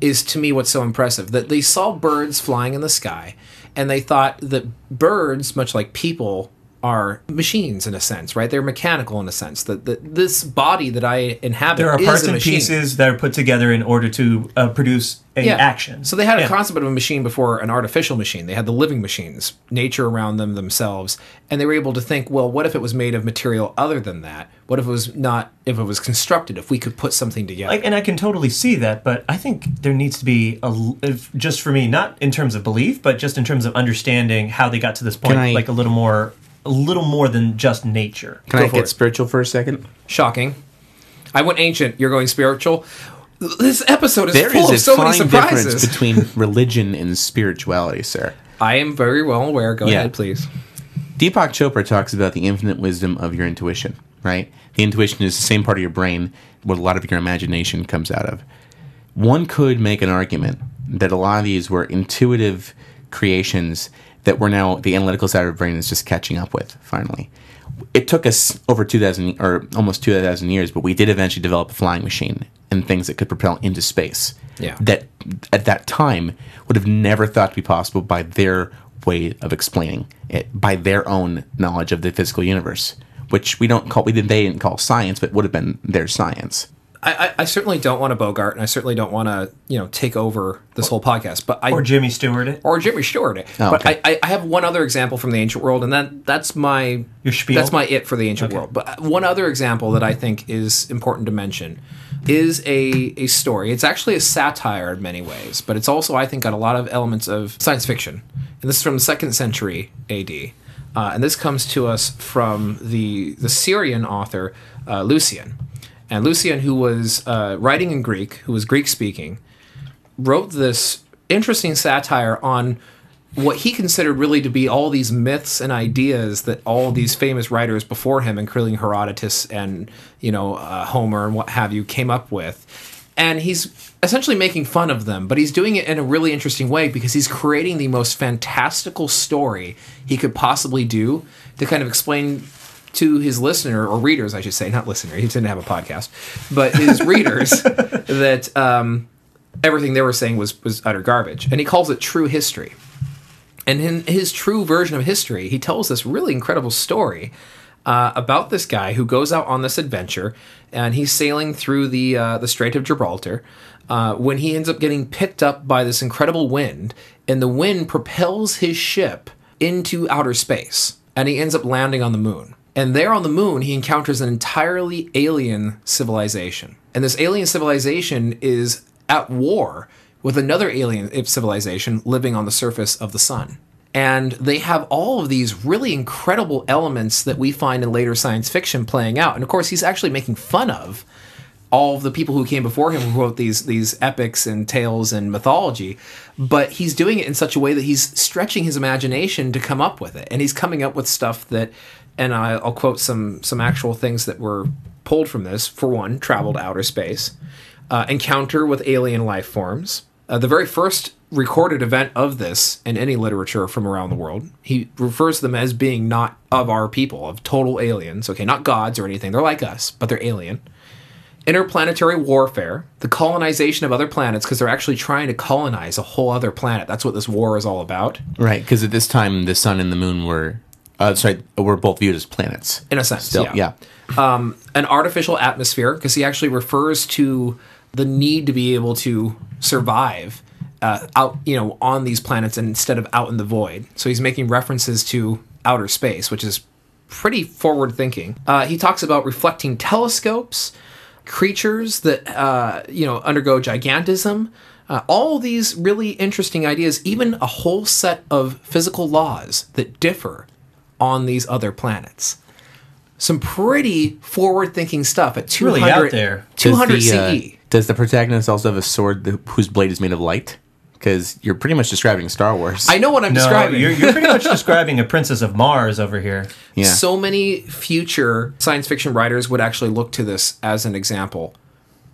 is to me what's so impressive. That they saw birds flying in the sky, and they thought that birds, much like people, are machines in a sense, right? They're mechanical in a sense. That, that this body that I inhabit
There are
is
parts
a
and
machine.
pieces that are put together in order to uh, produce a action.
So they had a concept of a machine before an artificial machine. They had the living machines, nature around them themselves, and they were able to think, well, what if it was made of material other than that? What if it was not? If it was constructed? If we could put something together?
like and i can totally see that but i think there needs to be a if, just for me not in terms of belief but just in terms of understanding how they got to this point
I-
like a little more a little more than just nature
Can
Go
I get
it.
spiritual for a second?
Shocking. I went ancient. You're going spiritual. This episode is
There
full
is a
of so many
fine difference
surprises.
between (laughs) religion and spirituality, sir.
I am very well aware. Go
Yeah.
ahead, please.
Deepak Chopra talks about the infinite wisdom of your intuition, right? The intuition is the same part of your brain where a lot of your imagination comes out of. One could make an argument that a lot of these were intuitive creations that we're now, the analytical side of our brain is just catching up with, finally. It took us over 2,000 or almost 2,000 years, but we did eventually develop a flying machine and things that could propel into space.
Yeah.
That at that time would have never thought to be possible by their way of explaining it, by their own knowledge of the physical universe, which we don't call, we didn't, they didn't call science, but would have been their science.
I, I, I certainly don't want to bogart, and I certainly don't want to, you know, take over this whole podcast. But I
or jimmy stewart it
or Jimmy Stewart.
Oh,
but
okay.
I, I, I have one other example from the ancient world, and that that's my
Your spiel?
That's my it for the ancient
Okay.
world. But one other example that I think is important to mention is a a story. It's actually a satire in many ways, but it's also I think got a lot of elements of science fiction. And this is from the second century A.D. Uh, and this comes to us from the the Syrian author uh, Lucian. And Lucian, who was uh, writing in Greek, who was Greek speaking, wrote this interesting satire on what he considered really to be all these myths and ideas that all these famous writers before him, including Herodotus and you know uh, Homer and what have you, came up with. And he's essentially making fun of them, but he's doing it in a really interesting way because he's creating the most fantastical story he could possibly do to kind of explain to his listener or readers, I should say, not listener. He didn't have a podcast, but his (laughs) readers that um, everything they were saying was was utter garbage, and he calls it true history. And in his true version of history, he tells this really incredible story uh, about this guy who goes out on this adventure, and he's sailing through the uh, the Strait of Gibraltar. Uh, when he ends up getting picked up by this incredible wind, and the wind propels his ship into outer space, and he ends up landing on the moon. And there on the moon, he encounters an entirely alien civilization. And this alien civilization is at war with another alien civilization living on the surface of the sun. And they have all of these really incredible elements that we find in later science fiction playing out. And of course, he's actually making fun of all of the people who came before him who wrote these these epics and tales and mythology, but he's doing it in such a way that he's stretching his imagination to come up with it, and he's coming up with stuff that, and I, I'll quote some some actual things that were pulled from this. For one, travel to outer space, uh, encounter with alien life forms. Uh, the very first recorded event of this in any literature from around the world. He refers to them as being not of our people, of total aliens. Okay, not gods or anything. They're like us, but they're alien interplanetary warfare, the colonization of other planets, because they're actually trying to colonize a whole other planet. That's what this war is all about.
Right, because at this time the sun and the moon were, uh, sorry, were both viewed as planets.
In a sense,
Still,
yeah.
yeah.
Um, an artificial atmosphere, because he actually refers to the need to be able to survive uh, out, you know, on these planets instead of out in the void. So he's making references to outer space, which is pretty forward thinking. Uh, he talks about reflecting telescopes creatures that uh, you know undergo gigantism. Uh, all these really interesting ideas, even a whole set of physical laws that differ on these other planets. Some pretty forward-thinking stuff at 200,
Really out there.
200
does the, uh,
CE.
does the protagonist also have a sword that, whose blade is made of light? Because you're pretty much describing Star Wars.
I know what I'm
No,
describing.
you're, you're pretty much describing a princess of Mars over here.
yeah.
So many future science fiction writers would actually look to this as an example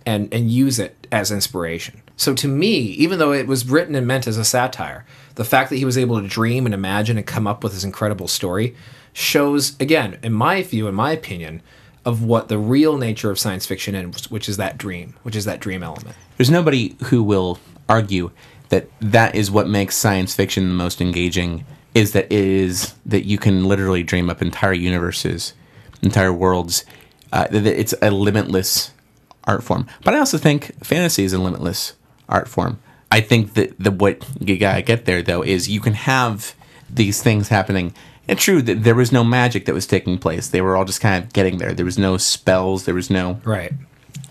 and, and use it as inspiration. So to me, even though it was written and meant as a satire, the fact that he was able to dream and imagine and come up with this incredible story shows, again, in my view, in my opinion, of what the real nature of science fiction is, which is that dream, which is that dream element.
There's nobody who will argue that that is what makes science fiction the most engaging is that it is that you can literally dream up entire universes, entire worlds. Uh, that it's a limitless art form. But I also think fantasy is a limitless art form. I think that the what you gotta get there though is you can have these things happening. And true that there was no magic that was taking place. They were all just kind of getting there. There was no spells. There was no
Right.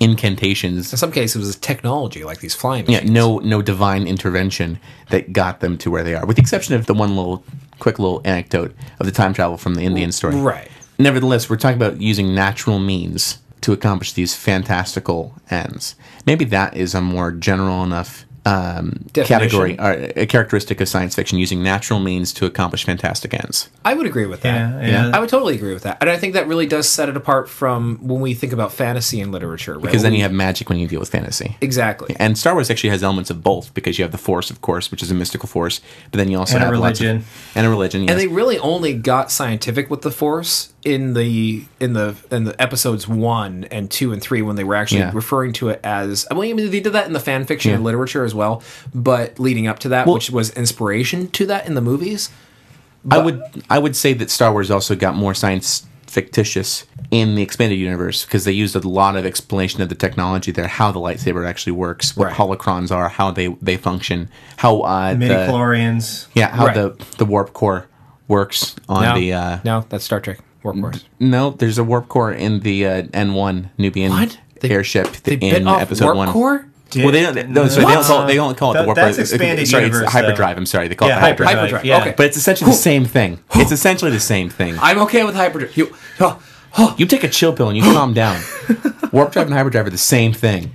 incantations.
In some cases, it was technology, like these flying Machines.
Yeah, no no divine intervention that got them to where they are, with the exception of the one little quick little anecdote of the time travel from the Indian story.
Right.
Nevertheless, we're talking about using natural means to accomplish these fantastical ends. Maybe that is a more general enough um, category, or a characteristic of science fiction, using natural means to accomplish fantastic ends.
I would agree with that.
Yeah, yeah.
I would totally agree with that. And I think that really does set it apart from when we think about fantasy in literature. Right?
Because then you have magic when you deal with fantasy.
Exactly.
And Star Wars actually has elements of both because you have the Force, of course, which is a mystical force, but then you also
And a
have lots of-
religion.
and a religion. Yes.
And they really only got scientific with the Force in the in the in the episodes one and two and three when they were actually
Yeah.
referring to it as. I mean, they did that in the fan fiction and literature as well, but leading up to that, which was inspiration to that in the movies.
I would I would say that Star Wars also got more science fictitious in the expanded universe because they used a lot of explanation of the technology there, how the lightsaber actually works, what
Right.
holocrons are, how they they function, how uh,
Midi
the,
chlorians.
yeah how
Right.
the the warp core works on
no,
the uh,
no, that's Star Trek Warp Force.
no. There's a warp core in the uh, N1 Nubian
What? They-
airship
They
in
bit off
episode
Warp
one.
Core.
Well, they don't. No, sorry, they don't call it. They don't call it the
That-
warp.
that's
core.
expanded
sorry,
universe,
it's
though.
hyperdrive. I'm sorry, they call
Yeah,
it the hyperdrive.
Hyperdrive.
yeah.
Okay.
But it's essentially the same thing. It's essentially the same thing.
I'm okay with hyperdrive. You, oh, oh,
You take a chill pill and you calm down. (laughs) Warp drive and hyperdrive are the same thing.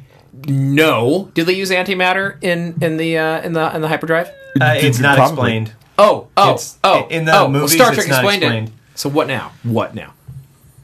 no. Did they use antimatter in in the uh, in the in the hyperdrive?
Uh, it's not
Probably.
explained.
Oh, oh,
It's-
oh!
in the
oh, well,
movies,
Star
it's
Trek
not
explained,
explained.
So what now? What now? (laughs)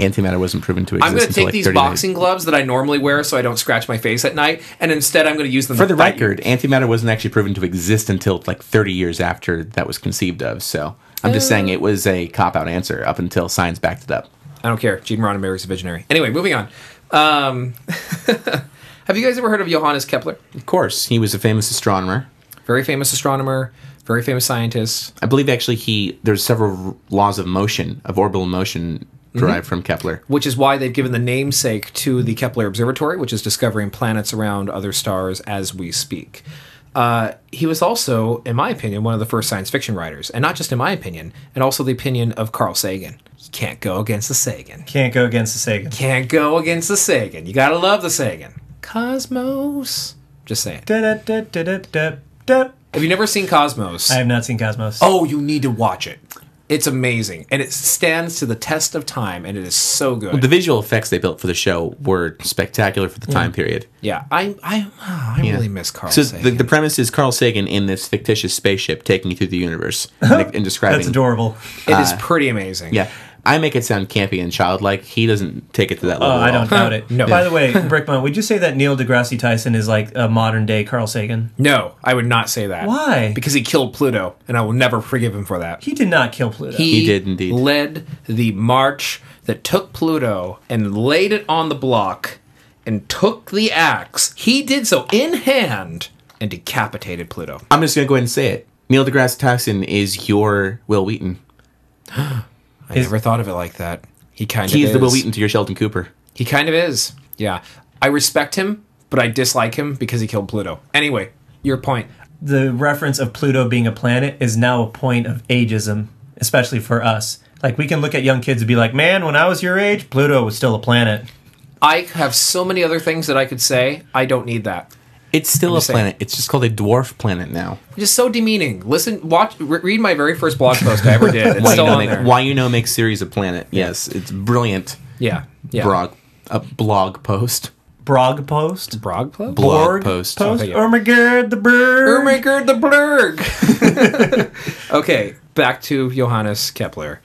Antimatter wasn't proven to exist
I'm going to take
like
these
30
boxing gloves that I normally wear so I don't scratch my face at night, and instead I'm going to use them
For the record, antimatter wasn't actually proven to exist until like 30 years after that was conceived of. So I'm just saying it was a cop out answer up until science backed it up.
I don't care. Gene Roddenberry's a visionary. Anyway, moving on. Um, (laughs) Have you guys ever heard of Johannes Kepler?
Of course, he was a famous astronomer.
Very famous astronomer, very famous scientist.
I believe actually he there's several laws of motion of orbital motion derived from Kepler.
which is why they've given the namesake to the Kepler Observatory, which is discovering planets around other stars as we speak. Uh, he was also, in my opinion, one of the first science fiction writers, and not just in my opinion, and also the opinion of Carl Sagan. You can't go against the Sagan.
Can't go against the Sagan.
Can't go against the Sagan. You gotta love the Sagan. Cosmos. Just saying.
Da, da, da, da, da, da, da.
Have you never seen Cosmos?
I have not seen Cosmos.
Oh, you need to watch it. It's amazing, and it stands to the test of time, and it is so good.
The visual effects they built for the show were spectacular for the time period.
yeah, I I I
Yeah.
really miss Carl
So
Sagan.
the, the premise is Carl Sagan in this fictitious spaceship taking you through the universe (laughs) and, and describing.
That's adorable.
It is uh, pretty amazing.
Yeah, I make it sound campy and childlike. He doesn't take it to that
oh,
level.
Oh.
I
don't doubt it.
No.
By the (laughs) way, Brickman, would you say that Neil deGrasse Tyson is like a modern day Carl Sagan?
No, I would not say that.
Why?
Because he killed Pluto, and I will never forgive him for that.
He did not kill Pluto.
He,
He did indeed.
led the march that took Pluto and laid it on the block and took the axe. He did so in hand and decapitated Pluto.
I'm just gonna go ahead and say it. Neil deGrasse Tyson is your Wil Wheaton. (gasps)
I
Is-
never thought of it like that. He kind
He's
of he's
the Will
is.
Wheaton to your Sheldon Cooper.
He kind of is. Yeah. I respect him, but I dislike him because he killed Pluto. Anyway, your point.
the reference of Pluto being a planet is now a point of ageism, especially for us. Like we can look at young kids and be like, "Man, when I was your age, Pluto was still a planet."
I have so many other things that I could say. I don't need that.
It's still a
saying.
planet. It's just called a dwarf planet now.
Just so demeaning. Listen, watch, re- read my very first blog post I ever did. (laughs) It's
Why you, know
on
make,
there.
why you know makes Ceres a planet. Yes, it's brilliant.
Yeah, yeah.
Blog, a blog post.
Brog post,
Brog post.
Blog
Borg
post.
post.
Okay, yeah.
Oh my god, the bird.
Ermaker the Blurg. (laughs) (laughs) okay, back to Johannes Kepler.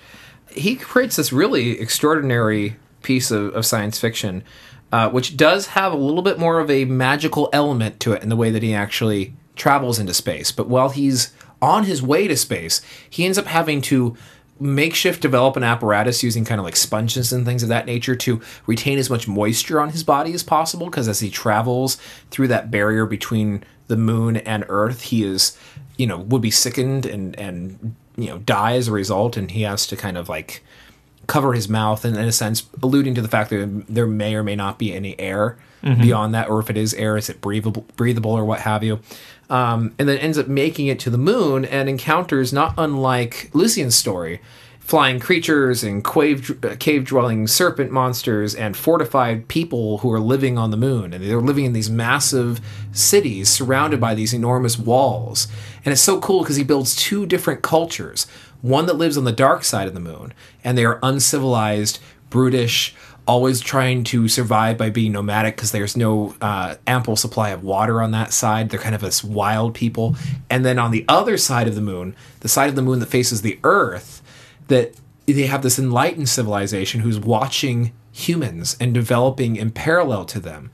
He creates this really extraordinary piece of, of science fiction, uh, which does have a little bit more of a magical element to it in the way that he actually travels into space. But while he's on his way to space, he ends up having to makeshift develop an apparatus using kind of like sponges and things of that nature to retain as much moisture on his body as possible because as he travels through that barrier between the moon and earth he is you know would be sickened and and you know die as a result and he has to kind of like cover his mouth and in a sense alluding to the fact that there may or may not be any air beyond that or if it is air is it breathable breathable or what have you. Um, and then ends up making it to the moon and encounters not unlike lucian's story flying creatures and cave cave dwelling serpent monsters and fortified people who are living on the moon. And they're living in these massive cities surrounded by these enormous walls. And it's so cool because he builds two different cultures one that lives on the dark side of the moon and they are uncivilized brutish always trying to survive by being nomadic because there's no uh, ample supply of water on that side they're kind of this wild people and then on the other side of the moon the side of the moon that faces the earth that they have this enlightened civilization who's watching humans and developing in parallel to them.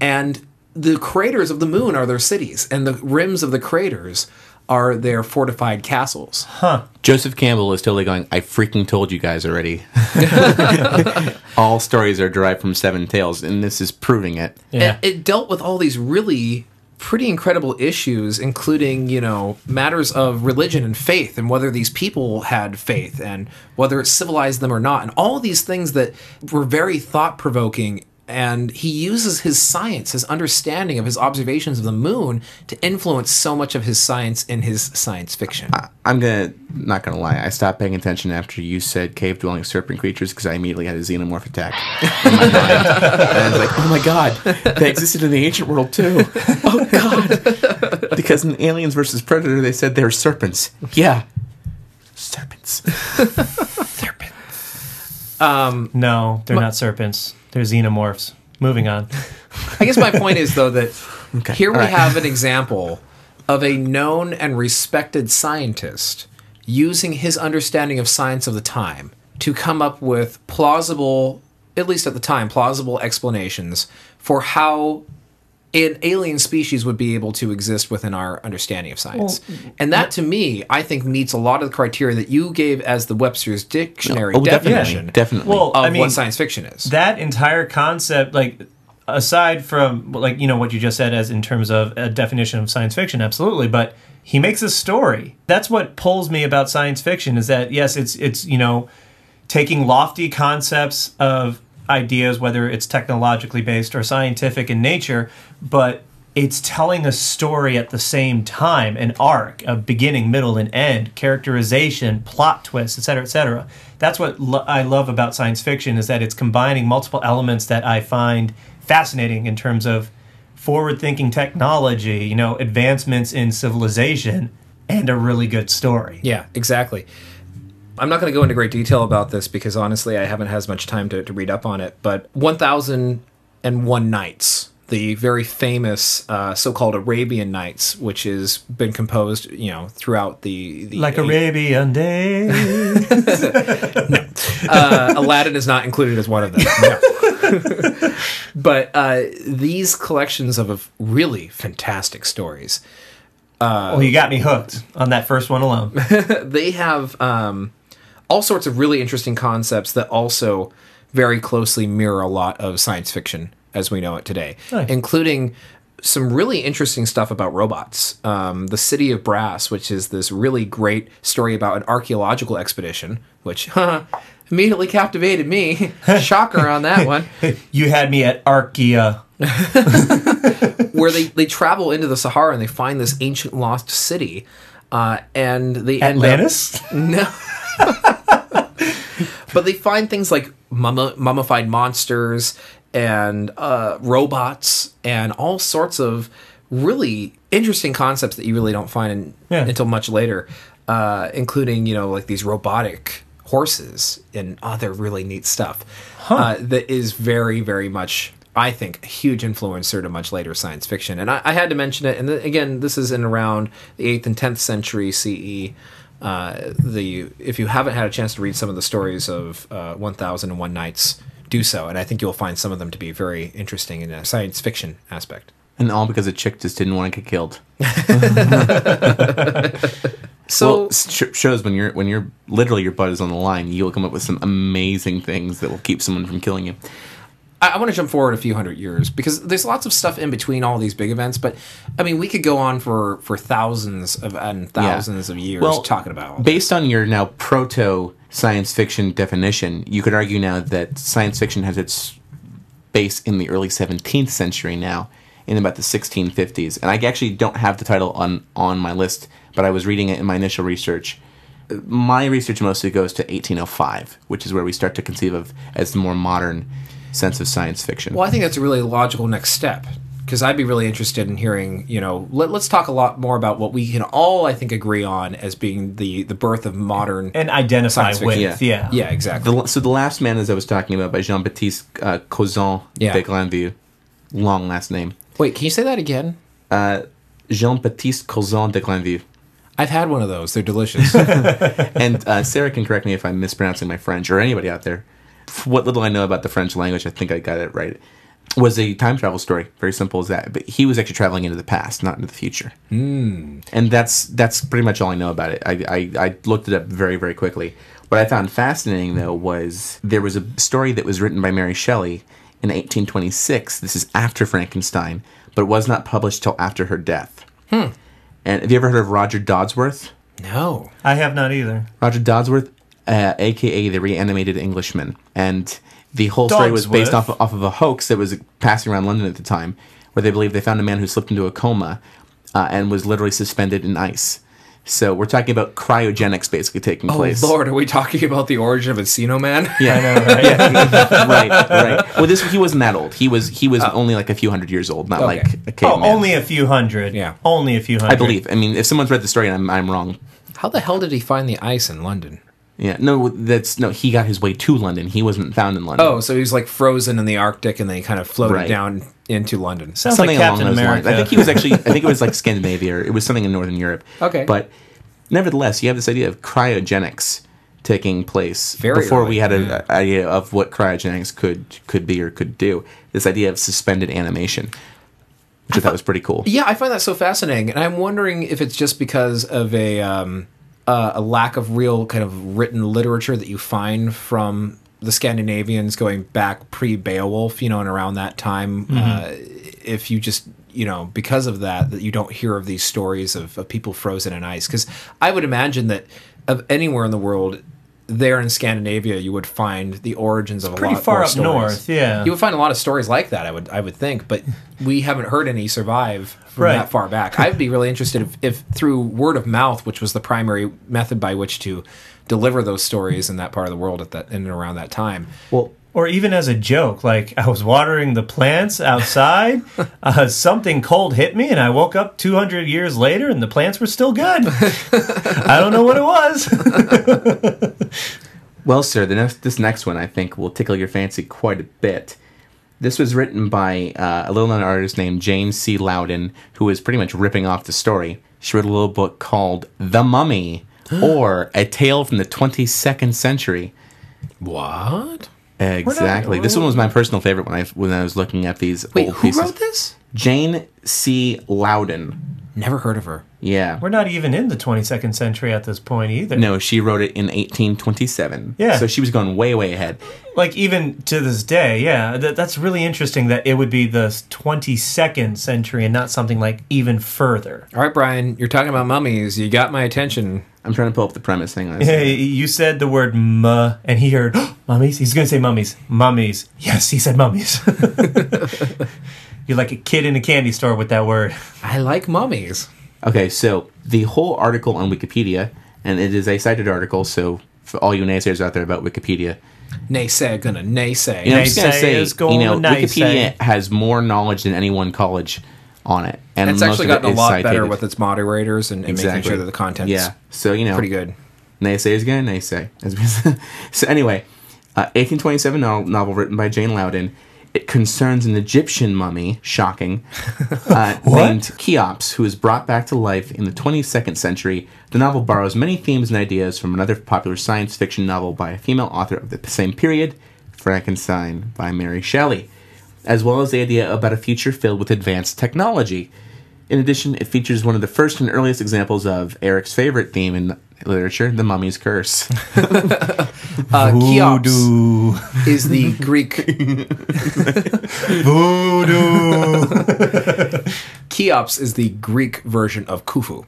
And the craters of the moon are their cities, and the rims of the craters are their fortified castles. Huh.
Joseph Campbell is totally going. I freaking told you guys already. (laughs) All stories are derived from Seven Tales, and this is proving it.
Yeah.
It, it dealt with all these really pretty incredible issues, including, you know, matters of religion and faith and whether these people had faith and whether it civilized them or not, and all these things that were very thought provoking. And he uses his science, his understanding of his observations of the moon, to influence so much of his science in his science fiction.
I'm gonna not gonna lie. I stopped paying attention after you said cave dwelling serpent creatures because I immediately had a xenomorph attack in my mind, (laughs) and I was like, "Oh my god, they existed in the ancient world too." Oh god, because in Aliens versus Predator, they said they're serpents. Yeah, Serpents. (laughs) serpents.
No, they're not serpents. They're xenomorphs. Moving on.
I guess my point is though that (laughs) here we
all right.
have an example of a known and respected scientist using his understanding of science of the time to come up with plausible, at least at the time, plausible explanations for how an alien species would be able to exist within our understanding of science. Mm. and that to me, I think meets a lot of the criteria that you gave as the Webster's dictionary
Oh,
definition
definitely, definitely.
Well,
of
I mean,
what science fiction is.
that entire concept, like aside from like you know what you just said as in terms of a definition of science fiction absolutely but he makes a story that's what pulls me about science fiction is that yes it's it's you know taking lofty concepts of ideas whether it's technologically based or scientific in nature but it's telling a story at the same time an arc a beginning middle and end characterization plot twist etc etc that's what lo- i love about science fiction is that it's combining multiple elements that i find fascinating in terms of forward thinking technology you know advancements in civilization and a really good story
Yeah, exactly. I'm not going to go into great detail about this because honestly, I haven't had as much time to, to read up on it. But 1001 Nights, the very famous uh, so called Arabian Nights, which has been composed, you know, throughout the. the
like
eight-
arabian day (laughs)
uh, Aladdin is not included as one of them. No. (laughs) but uh, these collections of really fantastic stories
well you got me hooked on that first one alone (laughs)
they have um, all sorts of really interesting concepts that also very closely mirror a lot of science fiction as we know it today,
Nice.
including some really interesting stuff about robots. Um, the City of Brass, which is this really great story about an archaeological expedition, which (laughs) immediately captivated me. (laughs) Shocker on that one. (laughs)
you had me at archaea
where they, they travel into the Sahara and they find this ancient lost city. Uh, and they end up-
atlantis
No. But they find things like mummi- mummified monsters and uh, robots and all sorts of really interesting concepts that you really don't find in,
Yeah.
until much later, uh, including, you know, like these robotic horses and other really neat stuff uh, that is very, very much. I think a huge influencer to much later science fiction, and I, I had to mention it. And th- again, this is in around the eighth and tenth century CE uh, the if you haven't had a chance to read some of the stories of uh, 1001 Nights, do so, and I think you'll find some of them to be very interesting in a science fiction aspect.
And all because a chick just didn't want to get killed. (laughs)
So
well, sh- shows when you're when you're literally your butt is on the line, you'll come up with some amazing things that will keep someone from killing you.
I, I want to jump forward a few hundred years because there's lots of stuff in between all these big events. But I mean, we could go on for for thousands of and thousands of years
Well,
talking about. all
Based on your now proto science fiction definition, you could argue now that science fiction has its base in the early 17th century now, in about the 1650s. And I actually don't have the title on on my list, but I was reading it in my initial research. My research mostly goes to 1805, which is where we start to conceive of as the more modern sense of science fiction.
Well, I think that's a really logical next step because I'd be really interested in hearing. You know, let, let's talk a lot more about what we can all, I think, agree on as being the the birth of modern.
and identify with.
fiction,
Yeah.
yeah, exactly.
The, so the last man, as I was talking about, by Jean Baptiste uh, Cousin
Yeah.
de Grainville, long last name.
Wait, can you say that again?
Uh, Jean Baptiste Cousin de Grainville.
I've had one of those. They're delicious. (laughs)
and uh, Sarah can correct me if I'm mispronouncing my French or anybody out there. F- What little I know about the French language, I think I got it right. Was a time travel story, very simple as that. But he was actually traveling into the past, not into the future. Mm. And that's that's pretty much all I know about it. I, I I looked it up very very quickly. What I found fascinating though was there was a story that was written by Mary Shelley in 1826. This is after Frankenstein, but it was not published till after her death. And have you ever heard of Roger Dodsworth?
no.
I have not either.
Roger Dodsworth, uh, aka the reanimated Englishman, and the whole story was based
Dogsworth.
off off of a hoax that was passing around London at the time, where they believed they found a man who slipped into a coma uh, and was literally suspended in ice. So we're talking about cryogenics basically taking
Oh
place.
Lord, are we talking about the origin of Encino Man?
Yeah, (laughs)
I know, right?
yeah, (laughs) right, right. Well, this he wasn't that old. He was he was only like a few hundred years old, not
Oh. Okay.
like a
Oh, only a few hundred.
Yeah.
Only a few hundred.
I believe. I mean, if someone's read the story and I'm I'm wrong,
How the hell did he find the ice in London?
Yeah, no, that's no. He got his way to London. He wasn't found in London.
Oh, so he was like frozen in the Arctic and then he kind of floated
Right.
down into London.
Sounds
something
like
along
Captain
those
America.
lines. I think he was actually. I think it was like (laughs) Scandinavia or it was something in Northern Europe.
Okay.
but nevertheless, you have this idea of cryogenics taking place
Very
before
early.
we had an idea of what cryogenics could could be or could do. This idea of suspended animation, which I thought was pretty cool.
Yeah, I find that so fascinating, and I'm wondering if it's just because of a um, uh, a lack of real kind of written literature that you find from the Scandinavians going back pre Beowulf, you know, and around that time, uh, if you just you know because of that that you don't hear of these stories of, of people frozen in ice because I would imagine that of anywhere in the world. There in Scandinavia, you would find the origins of a
pretty
lot
far
more
up
stories.
north, yeah.
you would find a lot of stories like that. I would, I would think, but (laughs) we haven't heard any survive from
Right.
that far back. I'd be really interested if, if through word of mouth, which was the primary method by which to deliver those stories in that part of the world at that in and around that time.
Well,
Or even as a joke, like I was watering the plants outside, (laughs) uh, something cold hit me, and I woke up 200 years later, and the plants were still good. I don't know what it was. (laughs)
Well, sir, the next, this next one I think will tickle your fancy quite a bit. This was written by uh, a little known artist named Jane C. Loudon, who was pretty much ripping off the story. She wrote a little book called The Mummy, (gasps) or A Tale from the 22nd Century.
What?
Exactly. This one was my personal favorite when I when I was looking at these
Wait,
old
who
pieces.
wrote this?
Jane C. Loudon.
Never heard of her.
Yeah.
We're not even in the 22nd century at this point either.
No, she wrote it in 1827.
Yeah.
So she was going way, way ahead.
Like even to this day, yeah, th- that's really interesting that it would be the 22nd century and not something like even further.
All right, Brian, you're talking about mummies. You got my attention.
I'm trying to pull up the premise. Hang on.
Hey, you said the word "muh" and he heard (gasps) mummies. He's gonna say mummies, mummies. Yes, he said mummies. (laughs) (laughs) You're like a kid in a candy store with that word. (laughs)
I like mummies.
Okay, so the whole article on Wikipedia, and it is a cited article, so for all you naysayers out there about Wikipedia,
Naysay, gonna naysay.
you know, I'm just gonna say,
Naysayers going
you know,
naysay.
Wikipedia has more knowledge than any one college on it, and
it's actually
of it
gotten a lot
cited.
better with its moderators and, and making sure that the content.
Yeah, so you know,
pretty good.
naysayers gonna naysay. As (laughs) we- so anyway, uh, 1827 novel, novel written by Jane Loudon. Concerns an Egyptian mummy, shocking, (laughs) uh, named Cheops, who is brought back to life in the 22nd century. The novel borrows many themes and ideas from another popular science fiction novel by a female author of the same period, Frankenstein by Mary Shelley, as well as the idea about a future filled with advanced technology. In addition, it features one of the first and earliest examples of Eric's favorite theme in literature, the mummy's curse. (laughs)
Uh, Cheops
Voodoo,
is the Greek. (laughs)
voodoo. (laughs)
Cheops is the Greek version of Khufu,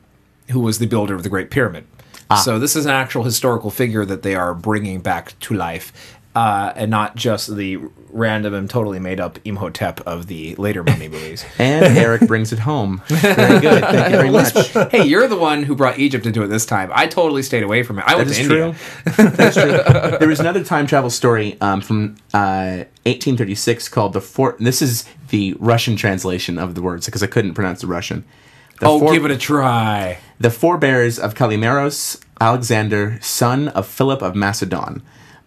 who was the builder of the Great Pyramid. So this is an actual historical figure that they are bringing back to life, uh, and not just the random and totally made up Imhotep of the later mummy movies. (laughs)
And Eric brings it home. Very good. Thank you very much. (laughs)
hey, you're the one who brought Egypt into it this time. I totally stayed away from it. I went (laughs)
That
to
is
India.
true. That's true. There was another time travel story um, from uh, 1836 called the Four. This is the Russian translation of the words because I couldn't pronounce the Russian. The
Oh,
four-
give it a try.
The forebears of Kalimeros, Alexander, son of Philip of Macedon,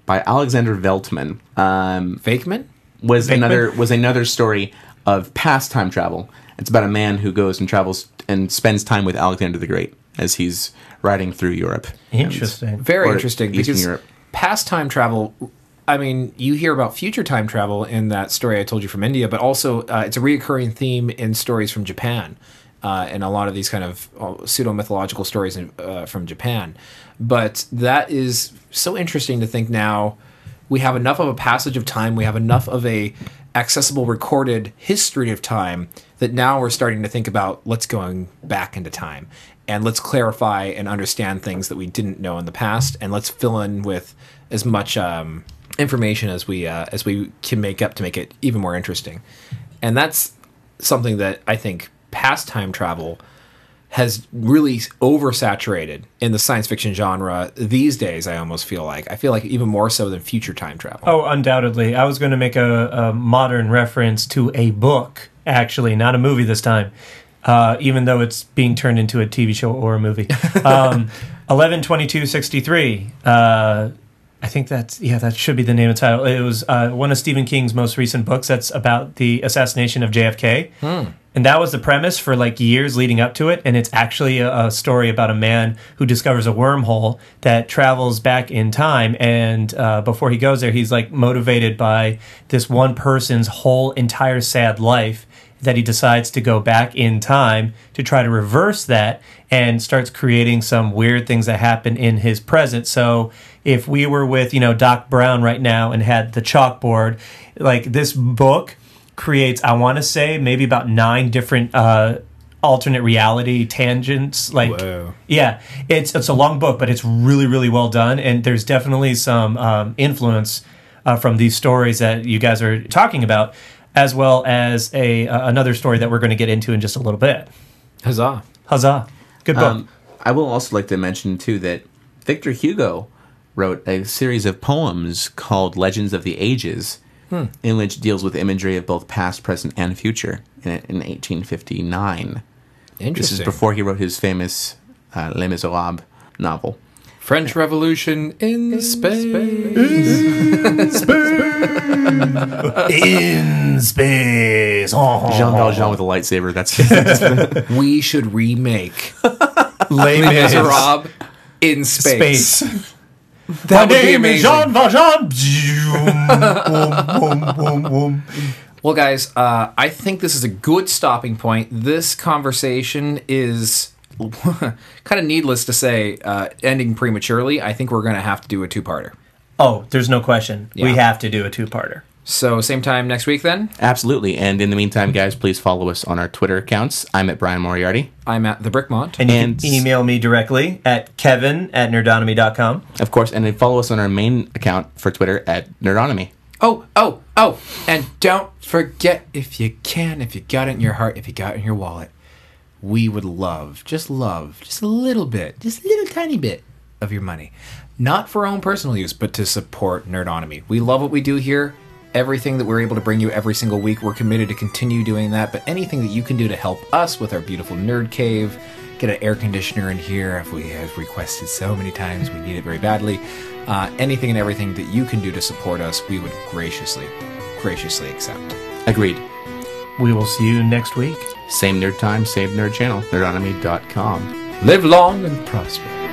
by Alexander Veltman. Um,
Fakeman?
was
Venkman?
another was another story of past time travel. It's about a man who goes and travels and spends time with Alexander the Great as he's riding through Europe.
Interesting.
Very interesting
Eastern
because
Europe.
past time travel. I mean, you hear about future time travel in that story I told you from India, but also uh, it's a reoccurring theme in stories from Japan, uh, and a lot of these kind of uh, pseudo mythological stories in, uh, from Japan. But that is so interesting to think now. We have enough of a passage of time. We have enough of a accessible recorded history of time that now we're starting to think about let's going back into time and let's clarify and understand things that we didn't know in the past and let's fill in with as much um, information as we uh, as we can make up to make it even more interesting and that's something that i think past time travel has really oversaturated in the science fiction genre these days i almost feel like i feel like even more so than future time travel
Oh, undoubtedly. I was going to make a, a modern reference to a book, actually, not a movie this time, uh, even though it's being turned into a TV show or a movie. (laughs) Um, 112263. Uh, I think that's, yeah, that should be the name of the title. It was uh, one of Stephen King's most recent books that's about the assassination of JFK. And that was the premise for like years leading up to it. And it's actually a, a story about a man who discovers a wormhole that travels back in time. And uh, before he goes there, he's like motivated by this one person's whole entire sad life that he decides to go back in time to try to reverse that and starts creating some weird things that happen in his present. So if we were with, you know, Doc Brown right now and had the chalkboard, like this book creates, I want to say, maybe about nine different uh, alternate reality tangents. Like,
Whoa.
yeah, it's it's a long book, but it's really really well done, and there's definitely some um, influence uh, from these stories that you guys are talking about, as well as a uh, another story that we're going to get into in just a little bit.
Huzzah.
Huzzah! Good book.
Um, I will also like to mention too that Victor Hugo wrote a series of poems called Legends of the Ages, in which deals with imagery of both past, present, and future in, in 1859. This is before he wrote his famous uh, Les Miserables novel.
French Revolution in, space.
in space. (laughs) In Oh.
Jean Valjean with a lightsaber. That's (laughs)
We should remake
Les
Les Miserables in space.
Space.
That
My
would be
name is
amazing.
Jean Valjean. Boom, boom, boom, boom, boom.
Well, guys, uh, I think this is a good stopping point. This conversation is (laughs) kind of needless to say, uh, ending prematurely. I think we're going to have to do a two-parter.
Oh, there's no question. We have to do a two-parter.
So, same time next week. Then
absolutely. And in the meantime, guys, please follow us on our Twitter accounts. I'm at Bryan Moriarty.
I'm at the Brickmont.
And you
And-
can email me directly at kevin at nerdonomy.com.
Of course, and then follow us on our main account for Twitter at Nerdonomy.
Oh, oh, oh! And don't forget, if you can, if you got it in your heart, if you got it in your wallet, we would love, just love, just a little bit, just a little tiny bit of your money. Not for our own personal use, but to support Nerdonomy. We love what we do here. Everything that we're able to bring you every single week, we're committed to continue doing that. But anything that you can do to help us with our beautiful nerd cave, get an air conditioner in here, if we have requested so many times, we need it very badly. Uh, anything and everything that you can do to support us, we would graciously, graciously accept.
Agreed.
We will see you next week.
Same nerd time, same nerd channel, nerdonomy.com.
Live long and prosper.